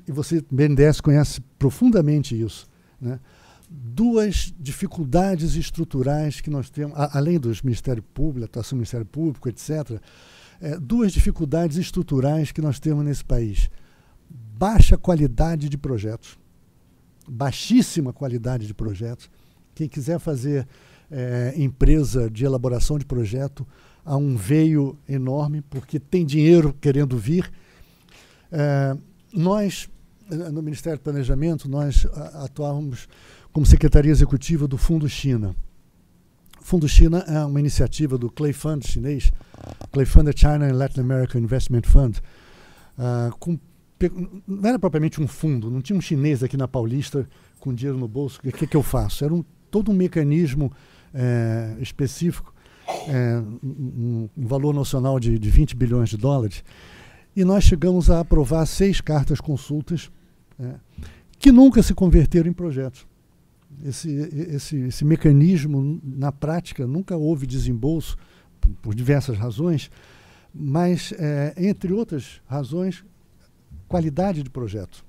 e você, BNDES, conhece profundamente isso, né? Duas dificuldades estruturais que nós temos, a, além dos Ministério Público, atuação do Ministério Público, etc., é, duas dificuldades estruturais que nós temos nesse país. Baixa qualidade de projetos, baixíssima qualidade de projetos. Quem quiser fazer é, empresa de elaboração de projeto, há um veio enorme, porque tem dinheiro querendo vir. É, nós, no Ministério do Planejamento, nós atuávamos como secretaria executiva do Fundo China. O Fundo China é uma iniciativa do Clay Fund chinês, Clay Fund é China and Latin American Investment Fund, uh, com, não era propriamente um fundo, não tinha um chinês aqui na Paulista com dinheiro no bolso, o que, que eu faço? Era um, todo um mecanismo é, específico, é, um, um, valor nacional de, de 20 bilhões de dólares, e nós chegamos a aprovar seis cartas consultas é, que nunca se converteram em projetos esse, esse, esse mecanismo, na prática, nunca houve desembolso, por, por diversas razões, mas, é, entre outras razões, qualidade de projeto,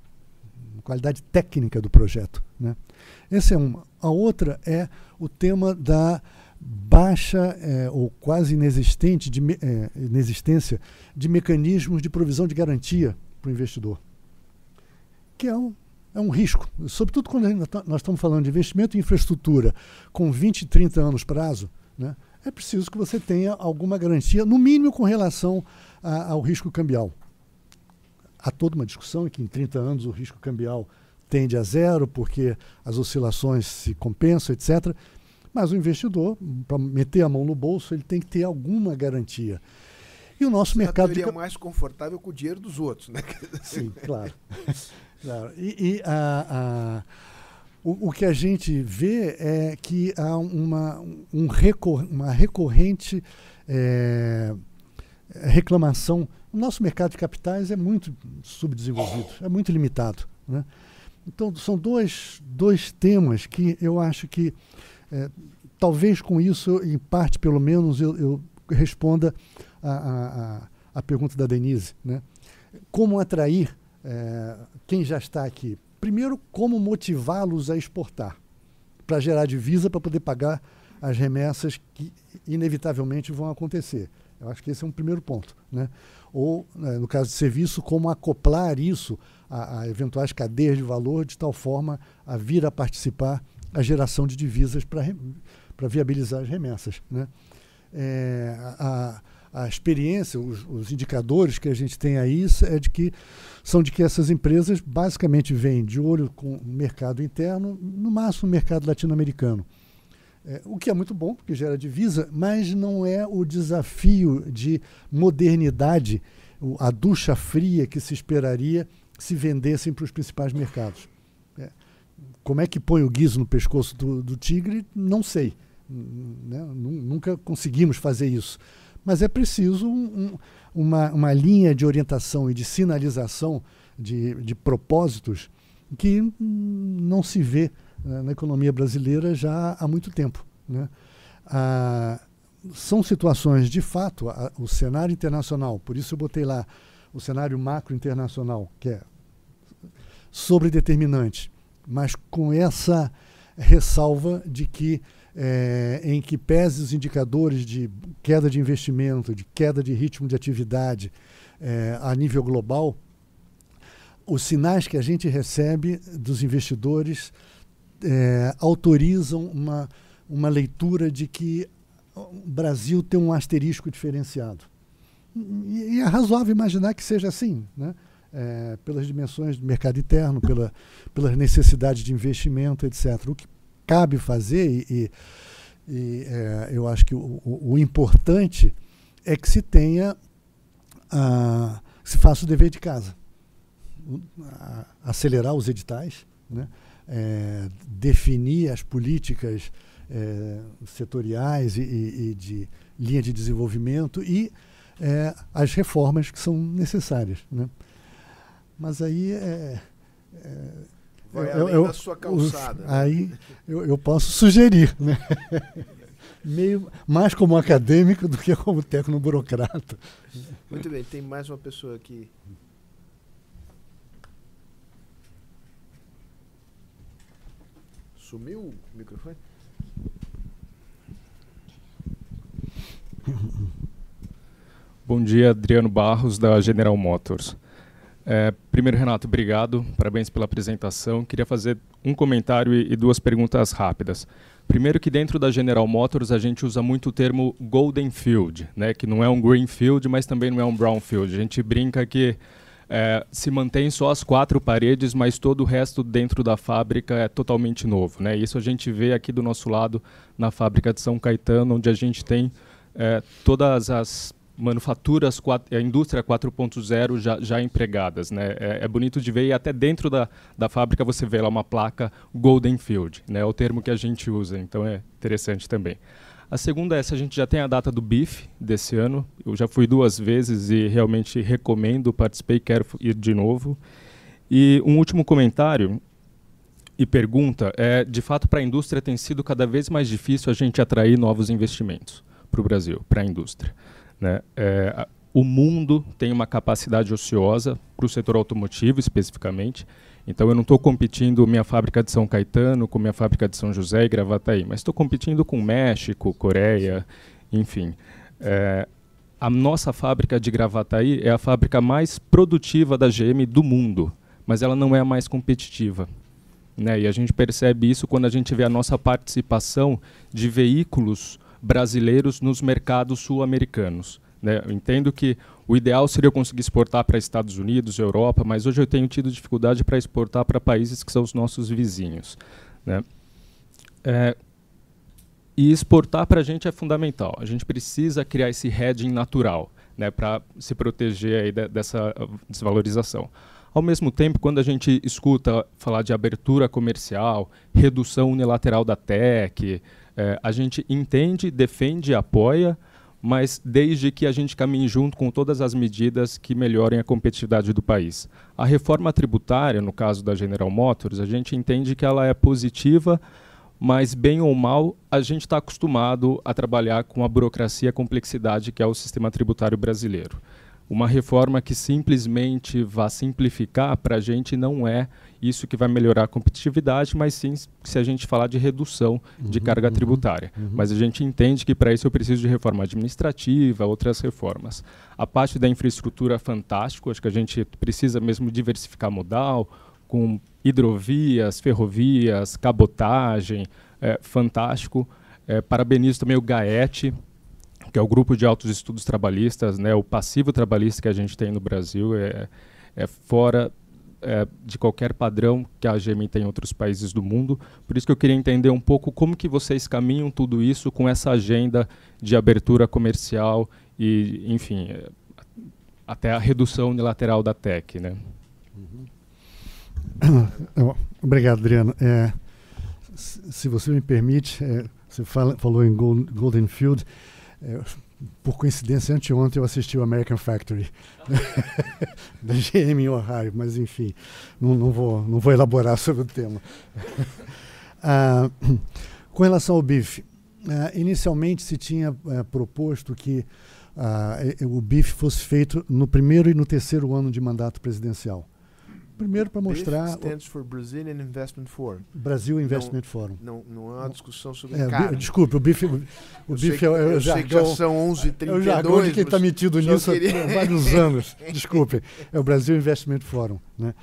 qualidade técnica do projeto. Né? Essa é uma. A outra é o tema da baixa é, ou quase inexistente de, é, inexistência de mecanismos de provisão de garantia para o investidor, que é um, é um risco, sobretudo quando tá, nós estamos falando de investimento em infraestrutura com 20, 30 anos prazo, né, é preciso que você tenha alguma garantia, no mínimo com relação a, ao risco cambial. Há toda uma discussão em que em 30 anos o risco cambial tende a zero, porque as oscilações se compensam, etc. Mas o investidor, para meter a mão no bolso, ele tem que ter alguma garantia. E o nosso Você mercado. Seria de... mais confortável com o dinheiro dos outros, né? Sim, claro. Claro. E, e a, a, o, o, que a gente vê é que há uma, um recor, uma recorrente é, reclamação. O nosso mercado de capitais é muito subdesenvolvido, é muito limitado. Né? Então, são dois, dois temas que eu acho que, é, talvez com isso, em parte pelo menos, eu, eu responda a, a, a, pergunta da Denise. Né? Como atrair é, quem já está aqui. Primeiro, como motivá-los a exportar, para gerar divisa para poder pagar as remessas que inevitavelmente vão acontecer. Eu acho que esse é um primeiro ponto. Né? Ou, né, no caso de serviço, como acoplar isso a, a, eventuais cadeias de valor de tal forma a vir a participar a geração de divisas para viabilizar as remessas. Né? É, a, a experiência, os, os, indicadores que a gente tem aí é de que são de que essas empresas basicamente vêm de olho com o mercado interno, no máximo o mercado latino-americano. É, o que é muito bom, porque gera divisa, mas não é o desafio de modernidade, a ducha fria que se esperaria se vendessem para os principais mercados. É, como é que põe o guiso no pescoço do, do tigre? Não sei. Né? Nunca conseguimos fazer isso mas é preciso um, uma, uma linha de orientação e de sinalização de, de propósitos que não se vê né, na economia brasileira já há muito tempo. Né? Ah, são situações, de fato, a, o cenário internacional, por isso eu botei lá o cenário macro internacional, que é sobredeterminante, mas com essa ressalva de que é, em que pese os indicadores de queda de investimento, de queda de ritmo de atividade é, a nível global, os sinais que a gente recebe dos investidores é, autorizam uma, uma leitura de que o Brasil tem um asterisco diferenciado. E, e é razoável imaginar que seja assim, né? É, pelas dimensões do mercado interno, pela, pelas necessidades de investimento, etc. O que cabe fazer, e, e, é, eu acho que o, o, o, importante é que se tenha, a, se faça o dever de casa. acelerar os editais, né? É, definir as políticas é, setoriais e, e, e, de linha de desenvolvimento e é, as reformas que são necessárias. Né? Mas aí é, é Vai eu, além eu, da sua calçada. Aí eu, eu posso sugerir, né? Meio, mais como acadêmico do que como tecno-burocrata. Muito bem, tem mais uma pessoa aqui. Sumiu o microfone? Bom dia, Adriano Barros, da General Motors. É, primeiro, Renato, obrigado. Parabéns pela apresentação. Queria fazer um comentário e, e, duas perguntas rápidas. Primeiro que dentro da General Motors a gente usa muito o termo Golden Field, né, que não é um Green Field, mas também não é um Brown Field. A gente brinca que é, se mantém só as quatro paredes, mas todo o resto dentro da fábrica é totalmente novo. Né? Isso a gente vê aqui do nosso lado na fábrica de São Caetano, onde a gente tem é, todas as manufaturas, a indústria 4.0 já, já empregadas. Né? É, é, bonito de ver e até dentro da, da fábrica você vê lá uma placa Golden Field, né? é o termo que a gente usa, então é interessante também. A segunda é se a gente já tem a data do BIF desse ano. Eu já fui duas vezes e realmente recomendo, participei, quero ir de novo. E um último comentário e pergunta é, de fato, para a indústria tem sido cada vez mais difícil a gente atrair novos investimentos para o Brasil, para a indústria. Né? É, o mundo tem uma capacidade ociosa para o setor automotivo especificamente. Então eu não estou competindo minha fábrica de São Caetano com minha fábrica de São José e Gravataí, mas estou competindo com México, Coreia, enfim. É, a nossa fábrica de Gravataí é a fábrica mais produtiva da GM do mundo, mas ela não é a mais competitiva. Né? E a gente percebe isso quando a gente vê a nossa participação de veículos brasileiros nos mercados sul-americanos. Né? Eu entendo que o ideal seria eu conseguir exportar para Estados Unidos, Europa, mas hoje eu tenho tido dificuldade para exportar para países que são os nossos vizinhos. Né? É, e exportar para a gente é fundamental. A gente precisa criar esse hedging natural né, para se proteger aí de, dessa desvalorização. Ao mesmo tempo, quando a gente escuta falar de abertura comercial, redução unilateral da TEC, é, a gente entende, defende, apoia, mas desde que a gente caminhe junto com todas as medidas que melhorem a competitividade do país. A reforma tributária, no caso da General Motors, a gente entende que ela é positiva, mas bem ou mal, a gente está acostumado a trabalhar com a burocracia e a complexidade que é o sistema tributário brasileiro. Uma reforma que simplesmente vá simplificar, para a gente não é isso que vai melhorar a competitividade, mas sim se a gente falar de redução uhum, de carga uhum, tributária. Uhum. Mas a gente entende que para isso eu preciso de reforma administrativa, outras reformas. A parte da infraestrutura, fantástico, acho que a gente precisa mesmo diversificar modal, com hidrovias, ferrovias, cabotagem, é, fantástico. É, parabenizo também o GAET, que é o Grupo de Altos Estudos Trabalhistas, né, o passivo trabalhista que a gente tem no Brasil, é, é fora é, de qualquer padrão que a GM tem em outros países do mundo. Por isso que eu queria entender um pouco como que vocês caminham tudo isso com essa agenda de abertura comercial e, enfim, é, até a redução unilateral da TEC, né? Uhum. Obrigado, Adriano. É, se você me permite, é, você fala, falou em Golden Field. Por coincidência, anteontem eu assisti o American Factory da GM em Ohio, mas enfim, não, não, vou, não vou elaborar sobre o tema. ah, com relação ao BIF, ah, inicialmente se tinha ah, proposto que ah, o BIF fosse feito no primeiro e no terceiro ano de mandato presidencial. Primeiro para mostrar. BIF stands for Brazilian Investment Forum. Brasil Investment não, Forum. Não, não uma discussão sobre é, carne. Desculpe, o BIF, o, o BIF é, é, eu sei que já são 11h32. É o jargão de quem está metido nisso queria... há vários anos. Desculpe, é o Brasil Investment Forum. Né?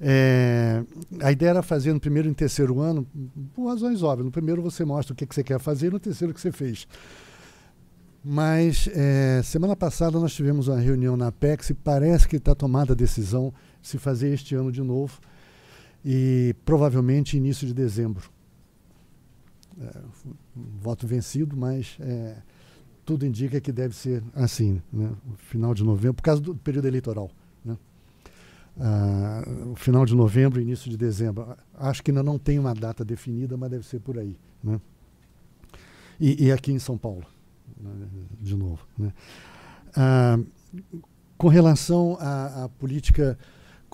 É, a ideia era fazer no primeiro e no terceiro ano, por razões óbvias. No primeiro você mostra o que, que você quer fazer, no terceiro o que você fez. Mas é, semana passada nós tivemos uma reunião na Apex e parece que está tomada a decisão se fazer este ano de novo e provavelmente início de dezembro. É, voto vencido, mas é, tudo indica que deve ser assim, né? final de novembro, por causa do período eleitoral. Né? uh, final de novembro, início de dezembro. Acho que ainda não tem uma data definida, mas deve ser por aí. Né? E, e aqui em São Paulo, né? de novo. Né? Uh, com relação à, à, política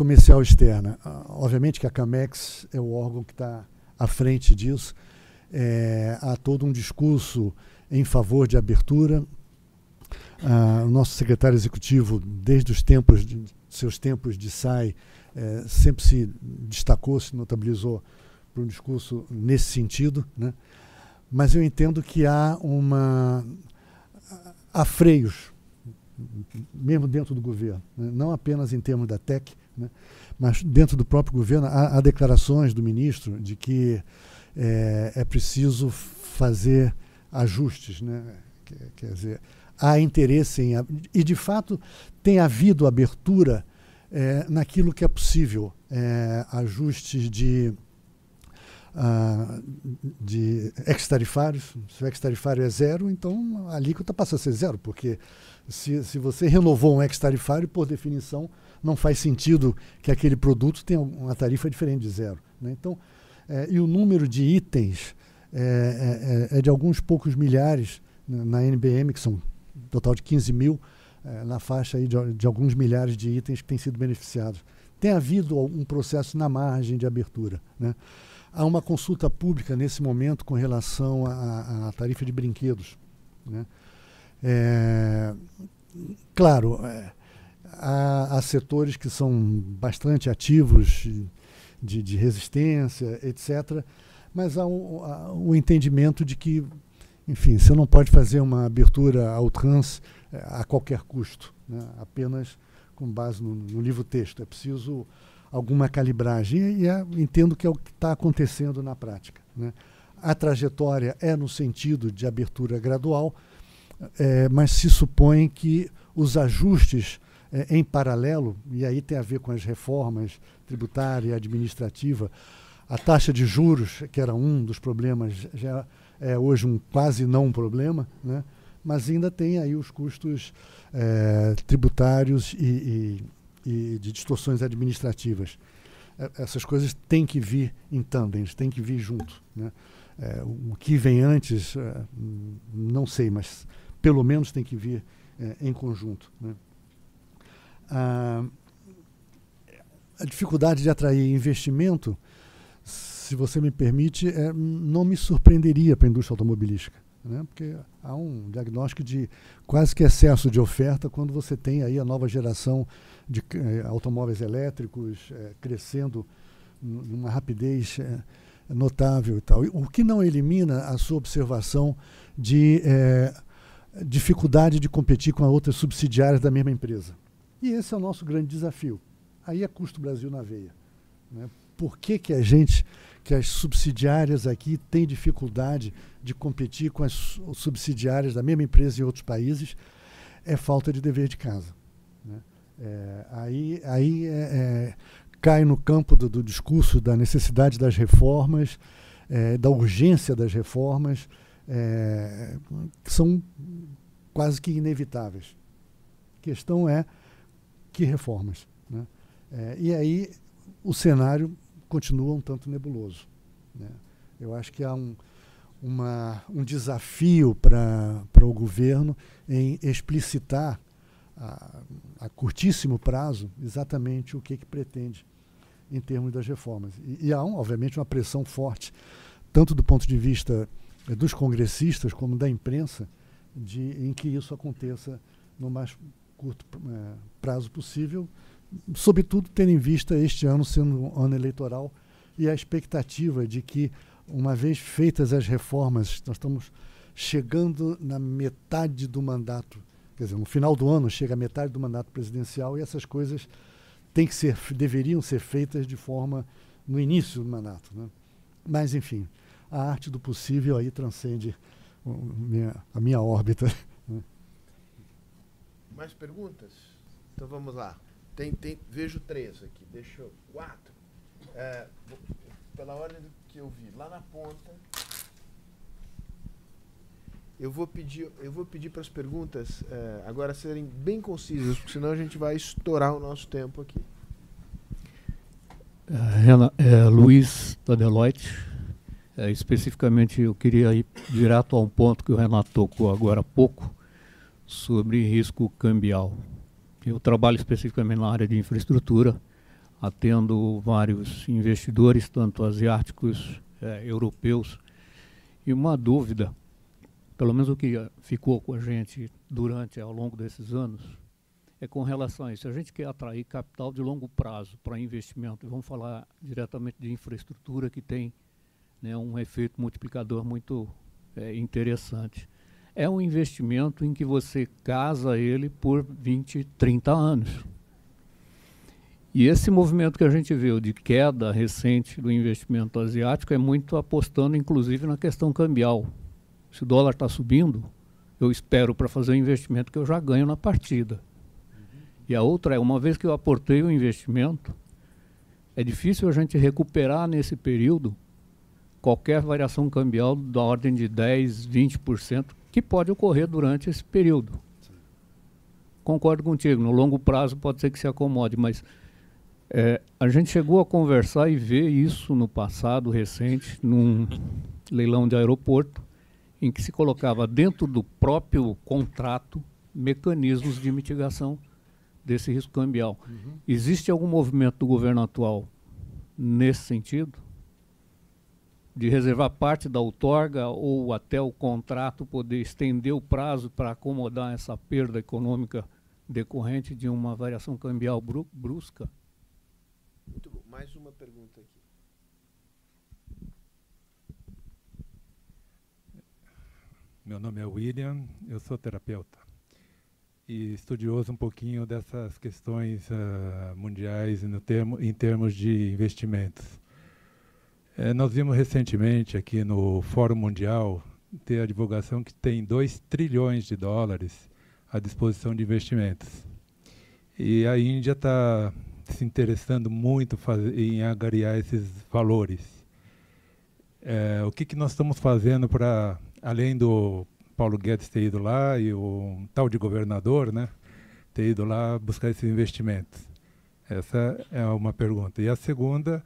comercial externa, uh, obviamente que a CAMEX é o órgão que está à frente disso. É, há todo um discurso em favor de abertura. Uh, o nosso secretário executivo, desde os tempos de, seus tempos de SAI, é, sempre se destacou, se notabilizou por um discurso nesse sentido. Né? Mas eu entendo que há uma. há freios, mesmo dentro do governo, né? não apenas em termos da TEC, né? mas dentro do próprio governo, há, há declarações do ministro de que é, é preciso fazer ajustes. Né? Quer dizer, há interesse em. E, de fato, tem havido abertura é, naquilo que é possível é, ajustes de. Uh, de ex-tarifários, se o ex-tarifário é zero, então a alíquota passa a ser zero, porque se, se você renovou um ex-tarifário, por definição, não faz sentido que aquele produto tenha uma tarifa diferente de zero. Né? Então, é, e o número de itens é, é, é de alguns poucos milhares né, na NBM, que são total de 15 mil, é, na faixa aí de, de, alguns milhares de itens que têm sido beneficiados. Tem havido um processo na margem de abertura. Né? Há uma consulta pública nesse momento com relação à, tarifa de brinquedos. Né? É, claro, é, há, setores que são bastante ativos de, de resistência, etc., mas há o entendimento de que enfim, você não pode fazer uma abertura ao trans é, a qualquer custo, né? apenas com base no, no livro-texto. É preciso alguma calibragem e é, entendo que é o que está acontecendo na prática. Né? A trajetória é no sentido de abertura gradual, é, mas se supõe que os ajustes é, em paralelo, e aí tem a ver com as reformas tributária e administrativa, a taxa de juros, que era um dos problemas, já é hoje um quase não problema, né? mas ainda tem aí os custos é, tributários e, e, e, de distorções administrativas. É, essas coisas têm que vir em tandem, têm que vir junto. Né? É, o que vem antes, é, não sei, mas pelo menos tem que vir é, em conjunto. Né? A dificuldade de atrair investimento se você me permite, é, não me surpreenderia para a indústria automobilística. Né? Porque há um diagnóstico de quase que excesso de oferta quando você tem aí a nova geração de eh, automóveis elétricos eh, crescendo numa rapidez eh, notável e tal. O que não elimina a sua observação de dificuldade de competir com outras subsidiárias da mesma empresa. E esse é o nosso grande desafio. Aí é custo Brasil na veia. Né? Por que, que a gente que as subsidiárias aqui têm dificuldade de competir com as subsidiárias da mesma empresa em outros países, é falta de dever de casa. Né? É, aí aí é, é, cai no campo do, do, discurso da necessidade das reformas, é, da urgência das reformas, é, que são quase que inevitáveis. A questão é que reformas. Né? É, e aí o cenário continua um tanto nebuloso. Né? Eu acho que há um, uma, um desafio para o governo em explicitar a, a, curtíssimo prazo exatamente o que, que pretende em termos das reformas. E, e há, um, obviamente, uma pressão forte, tanto do ponto de vista eh, dos congressistas como da imprensa, de, em que isso aconteça no mais curto eh, prazo possível, sobretudo tendo em vista este ano sendo um ano eleitoral e a expectativa de que, uma vez feitas as reformas, nós estamos chegando na metade do mandato, quer dizer, no final do ano chega a metade do mandato presidencial e essas coisas têm que ser, deveriam ser feitas de forma no início do mandato. Né? Mas, enfim, a arte do possível aí transcende a minha órbita. Mais perguntas? Então vamos lá. Tem, tem, vejo três aqui, deixa eu. Quatro. É, pela ordem que eu vi, lá na ponta. Eu vou pedir, eu vou pedir para as perguntas é, agora serem bem concisas, porque senão a gente vai estourar o nosso tempo aqui. É, é, Luiz da Deloitte. É, especificamente, eu queria ir direto a um ponto que o Renato tocou agora há pouco, sobre risco cambial. Eu trabalho especificamente na área de infraestrutura, atendo vários investidores, tanto asiáticos, é, europeus, e uma dúvida, pelo menos o que ficou com a gente durante, ao longo desses anos, é com relação a isso. A gente quer atrair capital de longo prazo para investimento, vamos falar diretamente de infraestrutura que tem né, um efeito multiplicador muito é, interessante. É um investimento em que você casa ele por 20, 30 anos. E esse movimento que a gente viu de queda recente do investimento asiático é muito apostando, inclusive, na questão cambial. Se o dólar está subindo, eu espero para fazer o investimento que eu já ganho na partida. E a outra é, uma vez que eu aportei o investimento, é difícil a gente recuperar nesse período qualquer variação cambial da ordem de 10, 20%, que pode ocorrer durante esse período. Sim. Concordo contigo, no longo prazo pode ser que se acomode, mas é, a gente chegou a conversar e ver isso no passado recente, num leilão de aeroporto, em que se colocava dentro do próprio contrato mecanismos de mitigação desse risco cambial. Uhum. Existe algum movimento do governo atual nesse sentido? De reservar parte da outorga ou até o contrato poder estender o prazo para acomodar essa perda econômica decorrente de uma variação cambial brusca? Muito bom. Mais uma pergunta aqui. Meu nome é William, eu sou terapeuta e estudioso um pouquinho dessas questões uh, mundiais no termo, em termos de investimentos. É, nós vimos recentemente aqui no Fórum Mundial ter a divulgação que tem 2 trilhões de dólares à disposição de investimentos. E a Índia está se interessando muito em agariar esses valores. É, o que, que nós estamos fazendo para, além do Paulo Guedes ter ido lá e o tal de governador, né, ter ido lá buscar esses investimentos? Essa é uma pergunta. E a segunda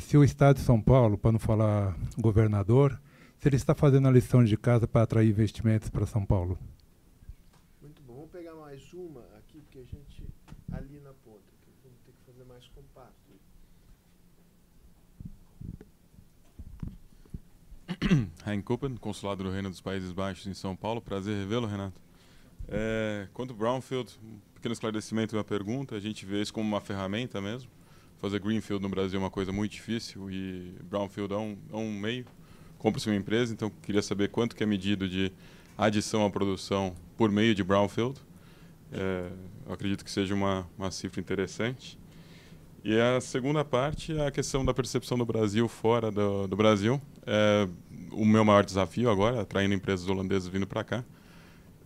se o Estado de São Paulo, para não falar governador, se ele está fazendo a lição de casa para atrair investimentos para São Paulo. Muito bom. Vamos pegar mais uma aqui, porque a gente ali na ponta fazer mais compacto. Hein Kuppen, consulado do Reino dos Países Baixos em São Paulo. Prazer revê-lo, Renato. É, quanto ao Brownfield, um pequeno esclarecimento e uma pergunta. A gente vê isso como uma ferramenta mesmo. Fazer Greenfield no Brasil é uma coisa muito difícil e Brownfield é um, é um meio. Compra-se uma empresa, então queria saber quanto que é medido de adição à produção por meio de Brownfield. É, acredito que seja uma, uma cifra interessante. E a segunda parte é a questão da percepção do Brasil fora do, do Brasil. É o meu maior desafio agora, atraindo empresas holandesas vindo para cá.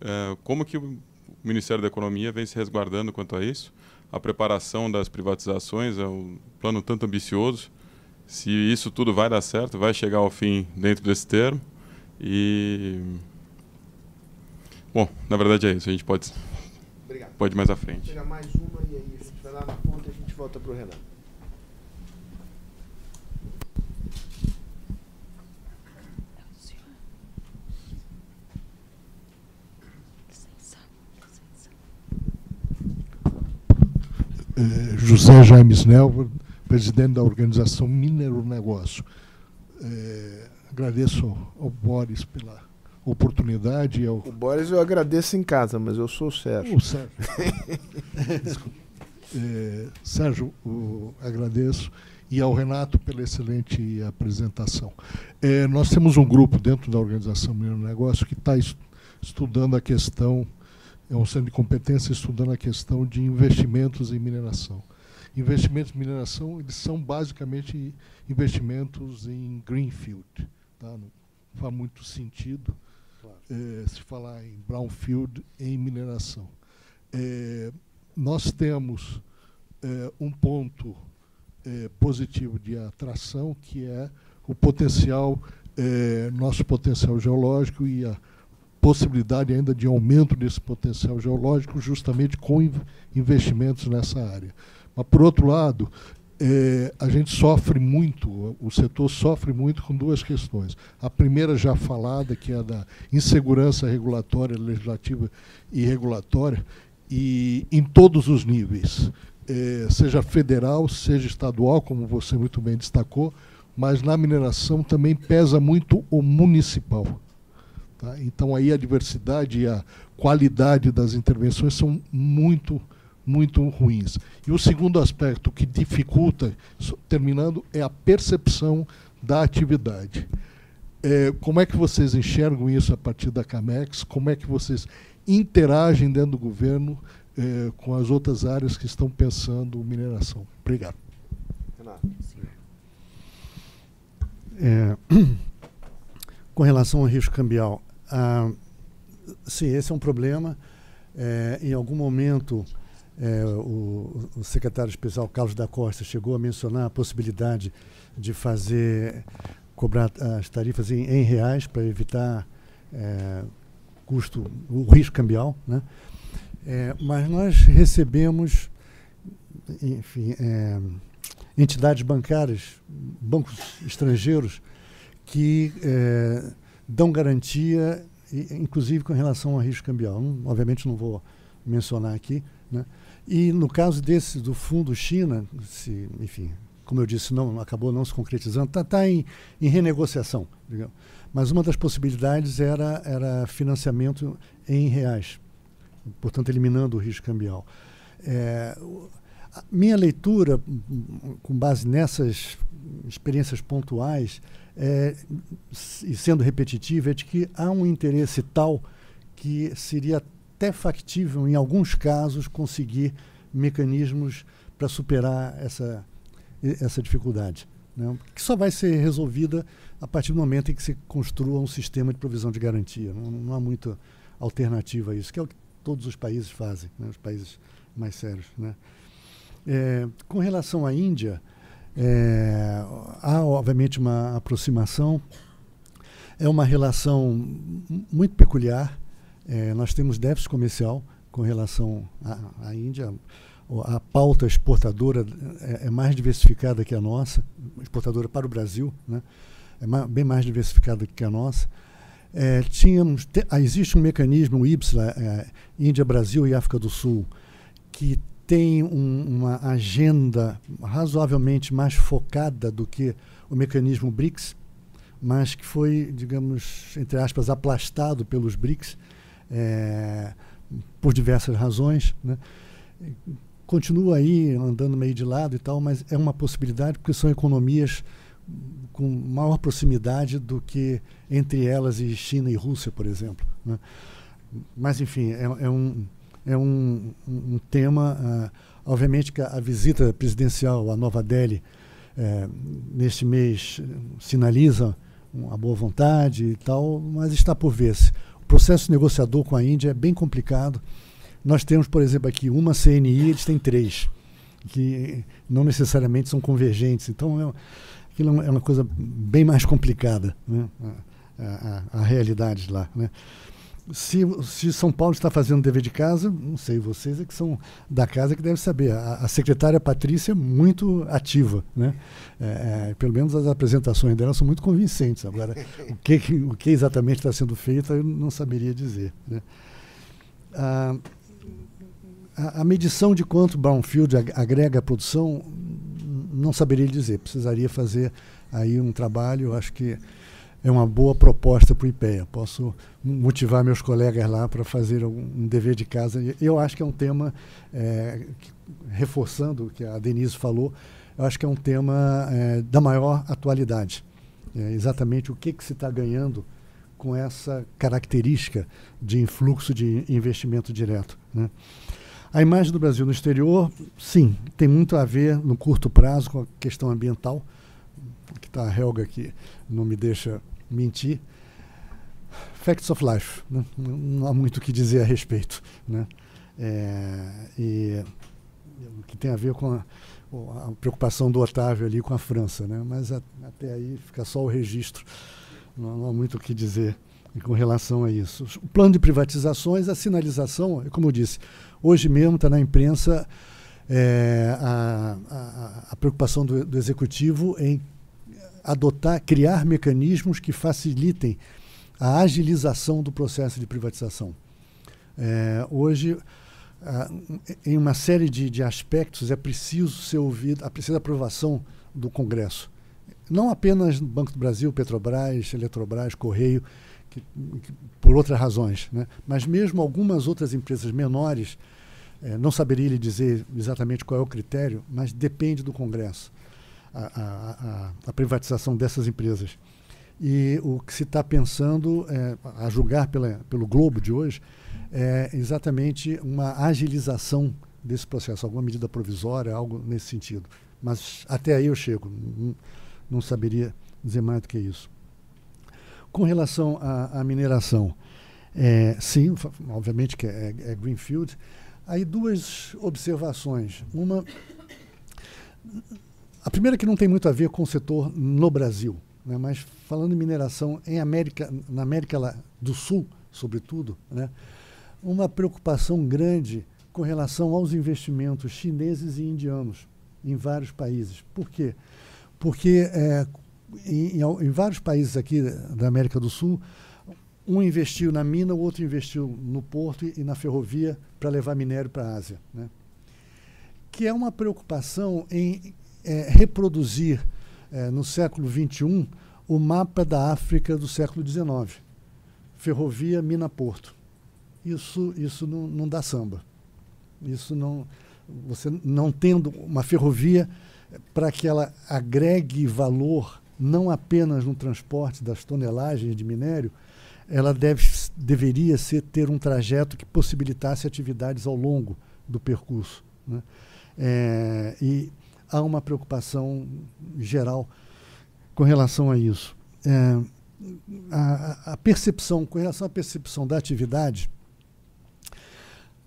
É, como que o Ministério da Economia vem se resguardando quanto a isso? A preparação das privatizações é um plano tanto ambicioso. Se isso tudo vai dar certo, vai chegar ao fim dentro desse termo. E bom, na verdade é isso. A gente pode Obrigado. pode ir mais à frente. Pegar mais uma e aí a gente vai lá na ponta volta para o Renan. É, José James Nelva, presidente da organização Mineiro Negócio. É, agradeço ao Boris pela oportunidade. Ao... O Boris eu agradeço em casa, mas eu sou o Sérgio. O Sérgio. É, Sérgio, agradeço e ao Renato pela excelente apresentação. É, nós temos um grupo dentro da Organização Mineiro Negócio que está estudando a questão, é um centro de competência estudando a questão de investimentos em mineração. Investimentos em mineração eles são basicamente investimentos em greenfield. Tá? Não faz muito sentido claro. é, se falar em brownfield em mineração. É, nós temos é, um ponto positivo de atração, que é o potencial, nosso potencial geológico e a possibilidade ainda de aumento desse potencial geológico, justamente com investimentos nessa área. Mas, por outro lado, é, a gente sofre muito, o setor sofre muito com duas questões. A primeira já falada, que é a da insegurança regulatória, legislativa e regulatória, e em todos os níveis, é, seja federal, seja estadual, como você muito bem destacou, mas na mineração também pesa muito o municipal. Tá? Então aí a diversidade e a qualidade das intervenções são muito muito ruins. E o segundo aspecto que dificulta, terminando, é a percepção da atividade. É, como é que vocês enxergam isso a partir da CAMEX? Como é que vocês interagem dentro do governo é, com as outras áreas que estão pensando mineração? Obrigado. Renato. É, com relação ao risco cambial, ah, sim, esse é um problema. É, em algum momento, é, o, o, secretário especial Carlos da Costa chegou a mencionar a possibilidade de fazer cobrar as tarifas em, em reais para evitar é, custo, o risco cambial, né? É, mas nós recebemos, enfim, é, entidades bancárias, bancos estrangeiros que é, dão garantia, inclusive com relação ao risco cambial. Obviamente não vou mencionar aqui, né? E no caso desse do fundo China, se, enfim, como eu disse, não acabou não se concretizando, está tá em, em, renegociação. Digamos. Mas uma das possibilidades era, era financiamento em reais, portanto eliminando o risco cambial. É, minha leitura, com base nessas experiências pontuais, é, e sendo repetitiva, é de que há um interesse tal que seria até factível, em alguns casos, conseguir mecanismos para superar essa, essa dificuldade. Né? Que só vai ser resolvida a partir do momento em que se construa um sistema de provisão de garantia. Não, não há muita alternativa a isso, que é o que todos os países fazem, né? os países mais sérios. Né? É, com relação à Índia, é, há obviamente uma aproximação, é uma relação muito peculiar é, nós temos déficit comercial com relação à, à Índia. A pauta exportadora é, é, mais diversificada que a nossa, exportadora para o Brasil, né? é mais, bem mais diversificada que a nossa. É, tínhamos, te, existe um mecanismo, o IPSLA, é, Índia, Brasil e África do Sul, que tem um, uma agenda razoavelmente mais focada do que o mecanismo BRICS, mas que foi, digamos, entre aspas, aplastado pelos BRICS é, por diversas razões. Né? Continua aí andando meio de lado e tal, mas é uma possibilidade porque são economias com maior proximidade do que entre elas e China e Rússia, por exemplo. Né? Mas, enfim, é, é um, é um, um tema. Uh, obviamente que a, visita presidencial a Nova Delhi é, neste mês sinaliza uma boa vontade e tal, mas está por ver-se processo negociador com a Índia é bem complicado. Nós temos, por exemplo, aqui uma CNI, eles têm três, que não necessariamente são convergentes. Então, é, aquilo é uma coisa bem mais complicada, né? a, a, a realidade lá. Né? Se, se São Paulo está fazendo dever de casa, não sei, vocês é que são da casa que devem saber. A, a secretária Patrícia é muito ativa, né? É, é, pelo menos as apresentações dela são muito convincentes. Agora, o que, o que exatamente está sendo feito, eu não saberia dizer. Né? A, a, a, medição de quanto Brownfield agrega à produção, não saberia dizer. Precisaria fazer aí um trabalho, acho que é uma boa proposta para o IPEA. Posso motivar meus colegas lá para fazer um dever de casa. Eu acho que é um tema, é, que, reforçando o que a Denise falou, eu acho que é um tema é, da maior atualidade. É exatamente o que, que se está ganhando com essa característica de influxo de investimento direto. Né? A imagem do Brasil no exterior, sim, tem muito a ver no curto prazo com a questão ambiental, que está a Helga aqui não me deixa mentir. Facts of life, né? não há muito o que dizer a respeito. Né? É, e que tem a ver com a, a, preocupação do Otávio ali com a França, né? mas a, até aí fica só o registro, não, não há muito o que dizer com relação a isso. O plano de privatizações, a sinalização, como eu disse, hoje mesmo está na imprensa é, a, a, a, preocupação do, do executivo em adotar, criar mecanismos que facilitem a agilização do processo de privatização. É, hoje, em uma série de, de, aspectos, é preciso ser ouvido, é preciso aprovação do Congresso. Não apenas Banco do Brasil, Petrobras, Eletrobras, Correio, que, que, por outras razões, né? mas mesmo algumas outras empresas menores, é, não saberia lhe dizer exatamente qual é o critério, mas depende do Congresso, a, a, a, privatização dessas empresas. E o que se está pensando, é, a julgar pela, pelo Globo de hoje, é exatamente uma agilização desse processo, alguma medida provisória, algo nesse sentido. Mas até aí eu chego, não, não saberia dizer mais do que isso. Com relação à, à mineração, é, sim, obviamente que é, é, Greenfield. Aí duas observações. Uma, a primeira que não tem muito a ver com o setor no Brasil, né, mas falando em mineração em América, na América do Sul, sobretudo, né, uma preocupação grande com relação aos investimentos chineses e indianos em vários países. Por quê? Porque é, em, em, vários países aqui da América do Sul, um investiu na mina, o outro investiu no porto e, e na ferrovia para levar minério para a Ásia. Né? Que é uma preocupação em é, reproduzir é, no século XXI o mapa da África do século XIX. Ferrovia, mina, porto isso, isso não, não dá samba. Isso não. Você não tendo uma ferrovia para que ela agregue valor não apenas no transporte das tonelagens de minério, ela deve, deveria ser, ter um trajeto que possibilitasse atividades ao longo do percurso. Né? É, e há uma preocupação geral com relação a isso. É, a, a, percepção, com relação à percepção da atividade,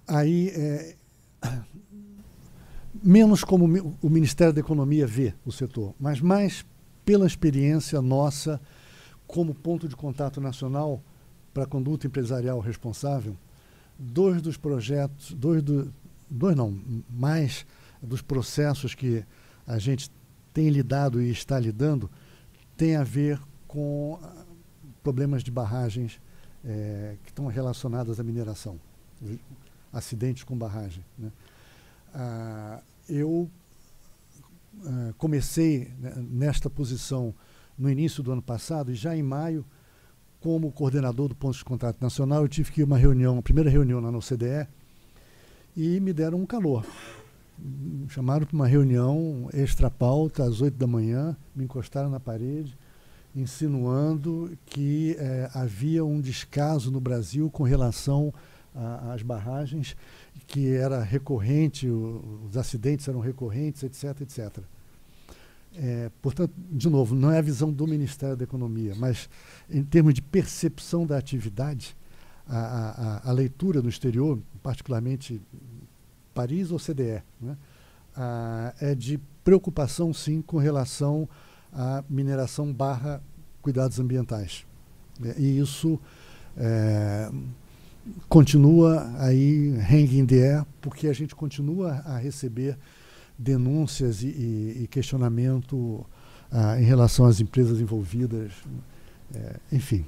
aí é, menos como o Ministério da Economia vê o setor, mas mais pela experiência nossa como ponto de contato nacional para a conduta empresarial responsável, dois dos projetos, dois, do, dois não, mais dos processos que a gente tem lidado e está lidando, tem a ver com problemas de barragens é, que estão relacionadas à mineração acidentes com barragem. Né? Ah, eu ah, comecei né, nesta posição no início do ano passado e já em maio, como coordenador do ponto de contato nacional, eu tive que ir a uma reunião, a primeira reunião lá no OCDE, e me deram um calor. Chamaram para uma reunião extra-pauta, às oito da manhã, me encostaram na parede, insinuando que eh, havia um descaso no Brasil com relação as barragens, que era recorrente, o, os acidentes eram recorrentes, etc, etc. É, portanto, de novo, não é a visão do Ministério da Economia, mas em termos de percepção da atividade, a, a, a leitura no exterior, particularmente Paris ou CDE, né, a, é de preocupação, sim, com relação à mineração barra cuidados ambientais. É, e isso é, continua aí hanging there, porque a gente continua a receber denúncias e, e, e questionamento ah, em relação às empresas envolvidas. É, enfim,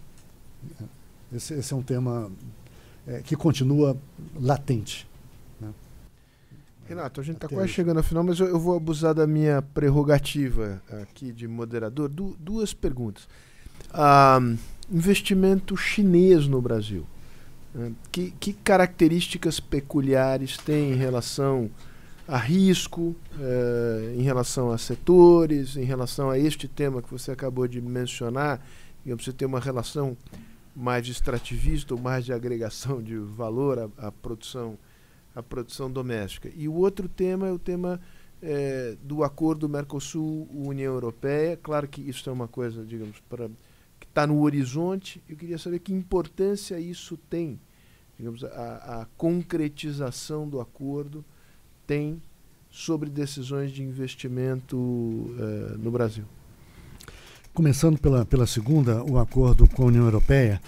esse, esse, é um tema é, que continua latente. Renato, a gente está quase chegando ao final, mas eu, eu, vou abusar da minha prerrogativa aqui de moderador. Du duas perguntas. Ah, investimento chinês no Brasil. Né? Que, que características peculiares tem em relação a risco, eh, em relação a setores, em relação a este tema que você acabou de mencionar? Digamos, você tem uma relação mais de extrativista ou mais de agregação de valor à, à produção à produção doméstica. E o outro tema é o tema eh, do acordo Mercosul-União Europeia. Claro que isso é uma coisa, digamos, para está no horizonte. Eu queria saber que importância isso tem, digamos, a, a concretização do acordo tem sobre decisões de investimento uh, no Brasil. Começando pela, pela segunda, o acordo com a União Europeia,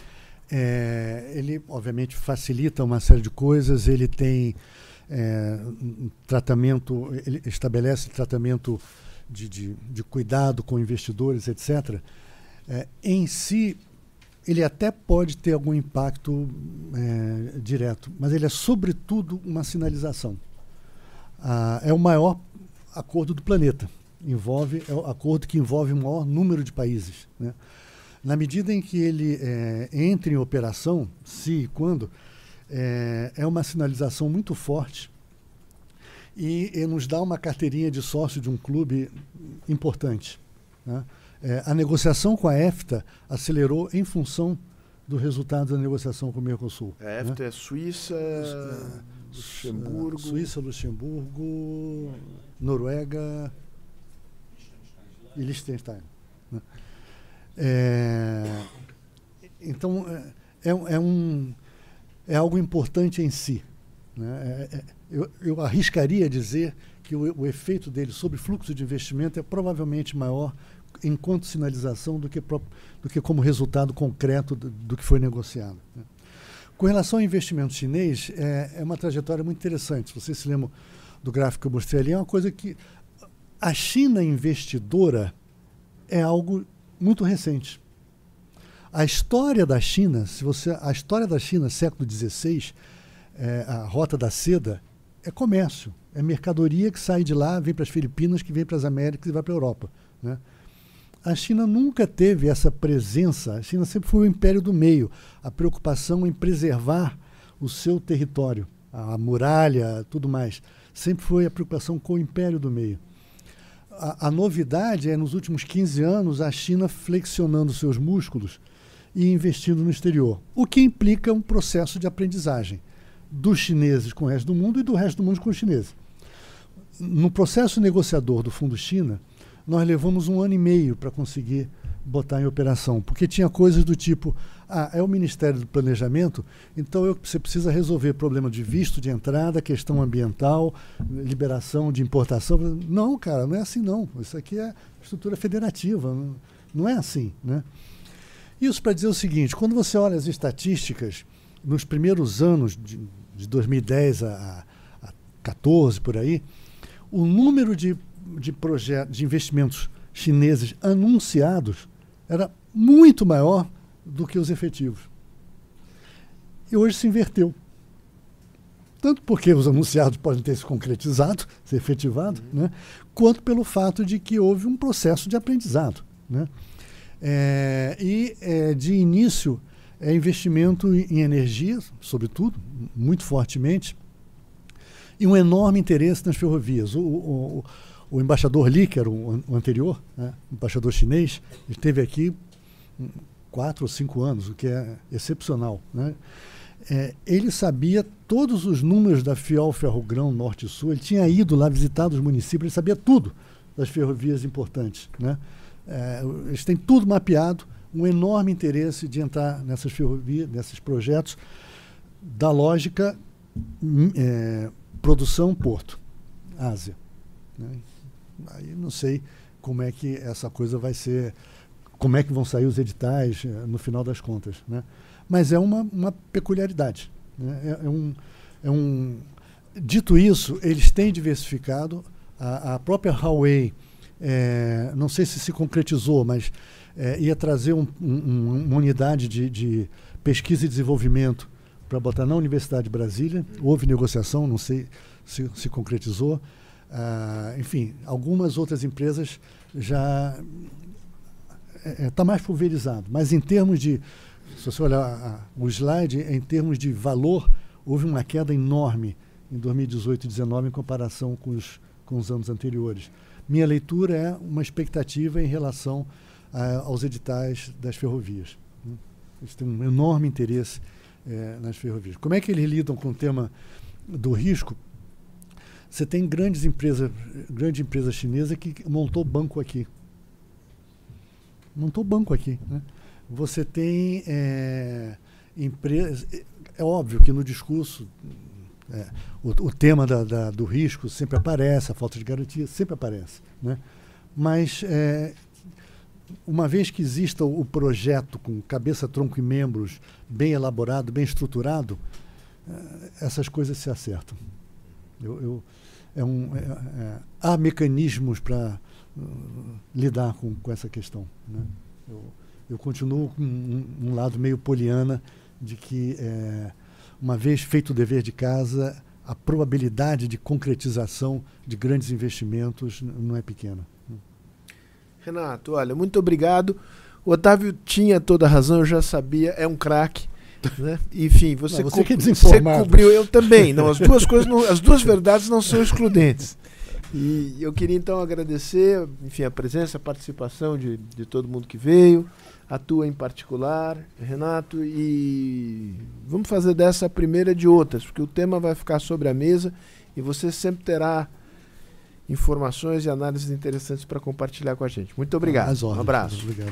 é, ele obviamente facilita uma série de coisas, ele tem é, um tratamento, ele estabelece tratamento de, de, de cuidado com investidores, etc., é, em si ele até pode ter algum impacto é, direto, mas ele é sobretudo uma sinalização. Ah, é o maior acordo do planeta. Envolve, é o acordo que envolve o maior número de países. Né? Na medida em que ele é, entra em operação, se e quando, é, é uma sinalização muito forte e, e, nos dá uma carteirinha de sócio de um clube importante. Né? É, a negociação com a EFTA acelerou em função do resultado da negociação com o Mercosul. A EFTA né? é Suíça, é, Luxemburgo. Suíça, Luxemburgo, Noruega e Liechtenstein. Né? É, então, é, é, um, é algo importante em si. Né? É, é, eu, eu, arriscaria dizer que o, o, efeito dele sobre fluxo de investimento é provavelmente maior enquanto sinalização do que, do que como resultado concreto do, do que foi negociado. Né? Com relação ao investimento chinês, é, é uma trajetória muito interessante. Se vocês se lembram do gráfico que eu mostrei ali, é uma coisa que a China investidora é algo muito recente. A história da China, se você, a história da China, século XVI, é, a rota da seda, é comércio, é mercadoria que sai de lá, vem para as Filipinas, que vem para as Américas e vai para a Europa. Né? A China nunca teve essa presença, a China sempre foi o império do meio, a preocupação em preservar o seu território, a muralha, tudo mais. Sempre foi a preocupação com o império do meio a, a, novidade é, nos últimos 15 anos, a China flexionando seus músculos e investindo no exterior, o que implica um processo de aprendizagem dos chineses com o resto do mundo e do resto do mundo com os chineses. No processo negociador do Fundo China, nós levamos um ano e meio para conseguir botar em operação, porque tinha coisas do tipo, ah, é o Ministério do Planejamento, então eu, você precisa resolver problema de visto de entrada, questão ambiental, liberação de importação. Não, cara, não é assim não. Isso aqui é estrutura federativa, não, não é assim, né? Isso para dizer o seguinte, quando você olha as estatísticas, nos primeiros anos de, de 2010 a, a 14 por aí, o número de, de de investimentos chineses anunciados era muito maior do que os efetivos. E hoje se inverteu. Tanto porque os anunciados podem ter se concretizado, se efetivado, uhum. né, quanto pelo fato de que houve um processo de aprendizado. Né? É, e, é, de início, é investimento em energia, sobretudo, muito fortemente, e um enorme interesse nas ferrovias. O, o, o embaixador Li, que era o, o anterior, né, embaixador chinês, esteve aqui quatro ou cinco anos, o que é excepcional. Né? É, ele sabia todos os números da Fiol Ferrogrão Norte e Sul, ele tinha ido lá visitar os municípios, ele sabia tudo das ferrovias importantes. Né? É, eles têm tudo mapeado, um enorme interesse de entrar nessas ferrovias, nesses projetos, da lógica hum, é, produção-porto, Ásia. Né? Aí não sei como é que essa coisa vai ser, como é que vão sair os editais eh, no final das contas. Né? Mas é uma, uma peculiaridade. Né? É, é, um, é um, dito isso, eles têm diversificado. A, a própria Huawei, é, não sei se se concretizou, mas é, ia trazer um, um, uma unidade de, de, pesquisa e desenvolvimento para botar na Universidade de Brasília. Houve negociação, não sei se se concretizou. Ah, enfim, algumas outras empresas já está é, é tá mais pulverizado. Mas em termos de, se você olhar o slide, em termos de valor, houve uma queda enorme em 2018 e 2019 em comparação com os, com os anos anteriores. Minha leitura é uma expectativa em relação aos editais das ferrovias. Né? Eles têm um enorme interesse é, nas ferrovias. Como é que eles lidam com o tema do risco? Você tem grandes empresas, grande empresa chinesa que montou banco aqui. Montou banco aqui. Né? Você tem é, empresas. É óbvio que no discurso é, o, o, tema da, da, do risco sempre aparece, a falta de garantia sempre aparece. Né? Mas é, uma vez que exista o, o projeto com cabeça, tronco e membros bem elaborado, bem estruturado, é, essas coisas se acertam. Eu, eu é um, é, é, há mecanismos para uh, lidar com, com essa questão. Né? Eu, eu continuo com um, um, lado meio poliana de que, é, uma vez feito o dever de casa, a probabilidade de concretização de grandes investimentos não é pequena. Renato, olha, muito obrigado. O Otávio tinha toda a razão, eu já sabia, é um craque. Né? Enfim, você, não, você, co você cobriu, eu também. Não, as duas coisas, não, as duas verdades não são excludentes. E eu queria então agradecer, enfim, a presença, a participação de, de todo mundo que veio, a tua em particular, Renato, e vamos fazer dessa a primeira de outras, porque o tema vai ficar sobre a mesa e você sempre terá informações e análises interessantes para compartilhar com a gente. Muito obrigado. um abraço. Obrigado.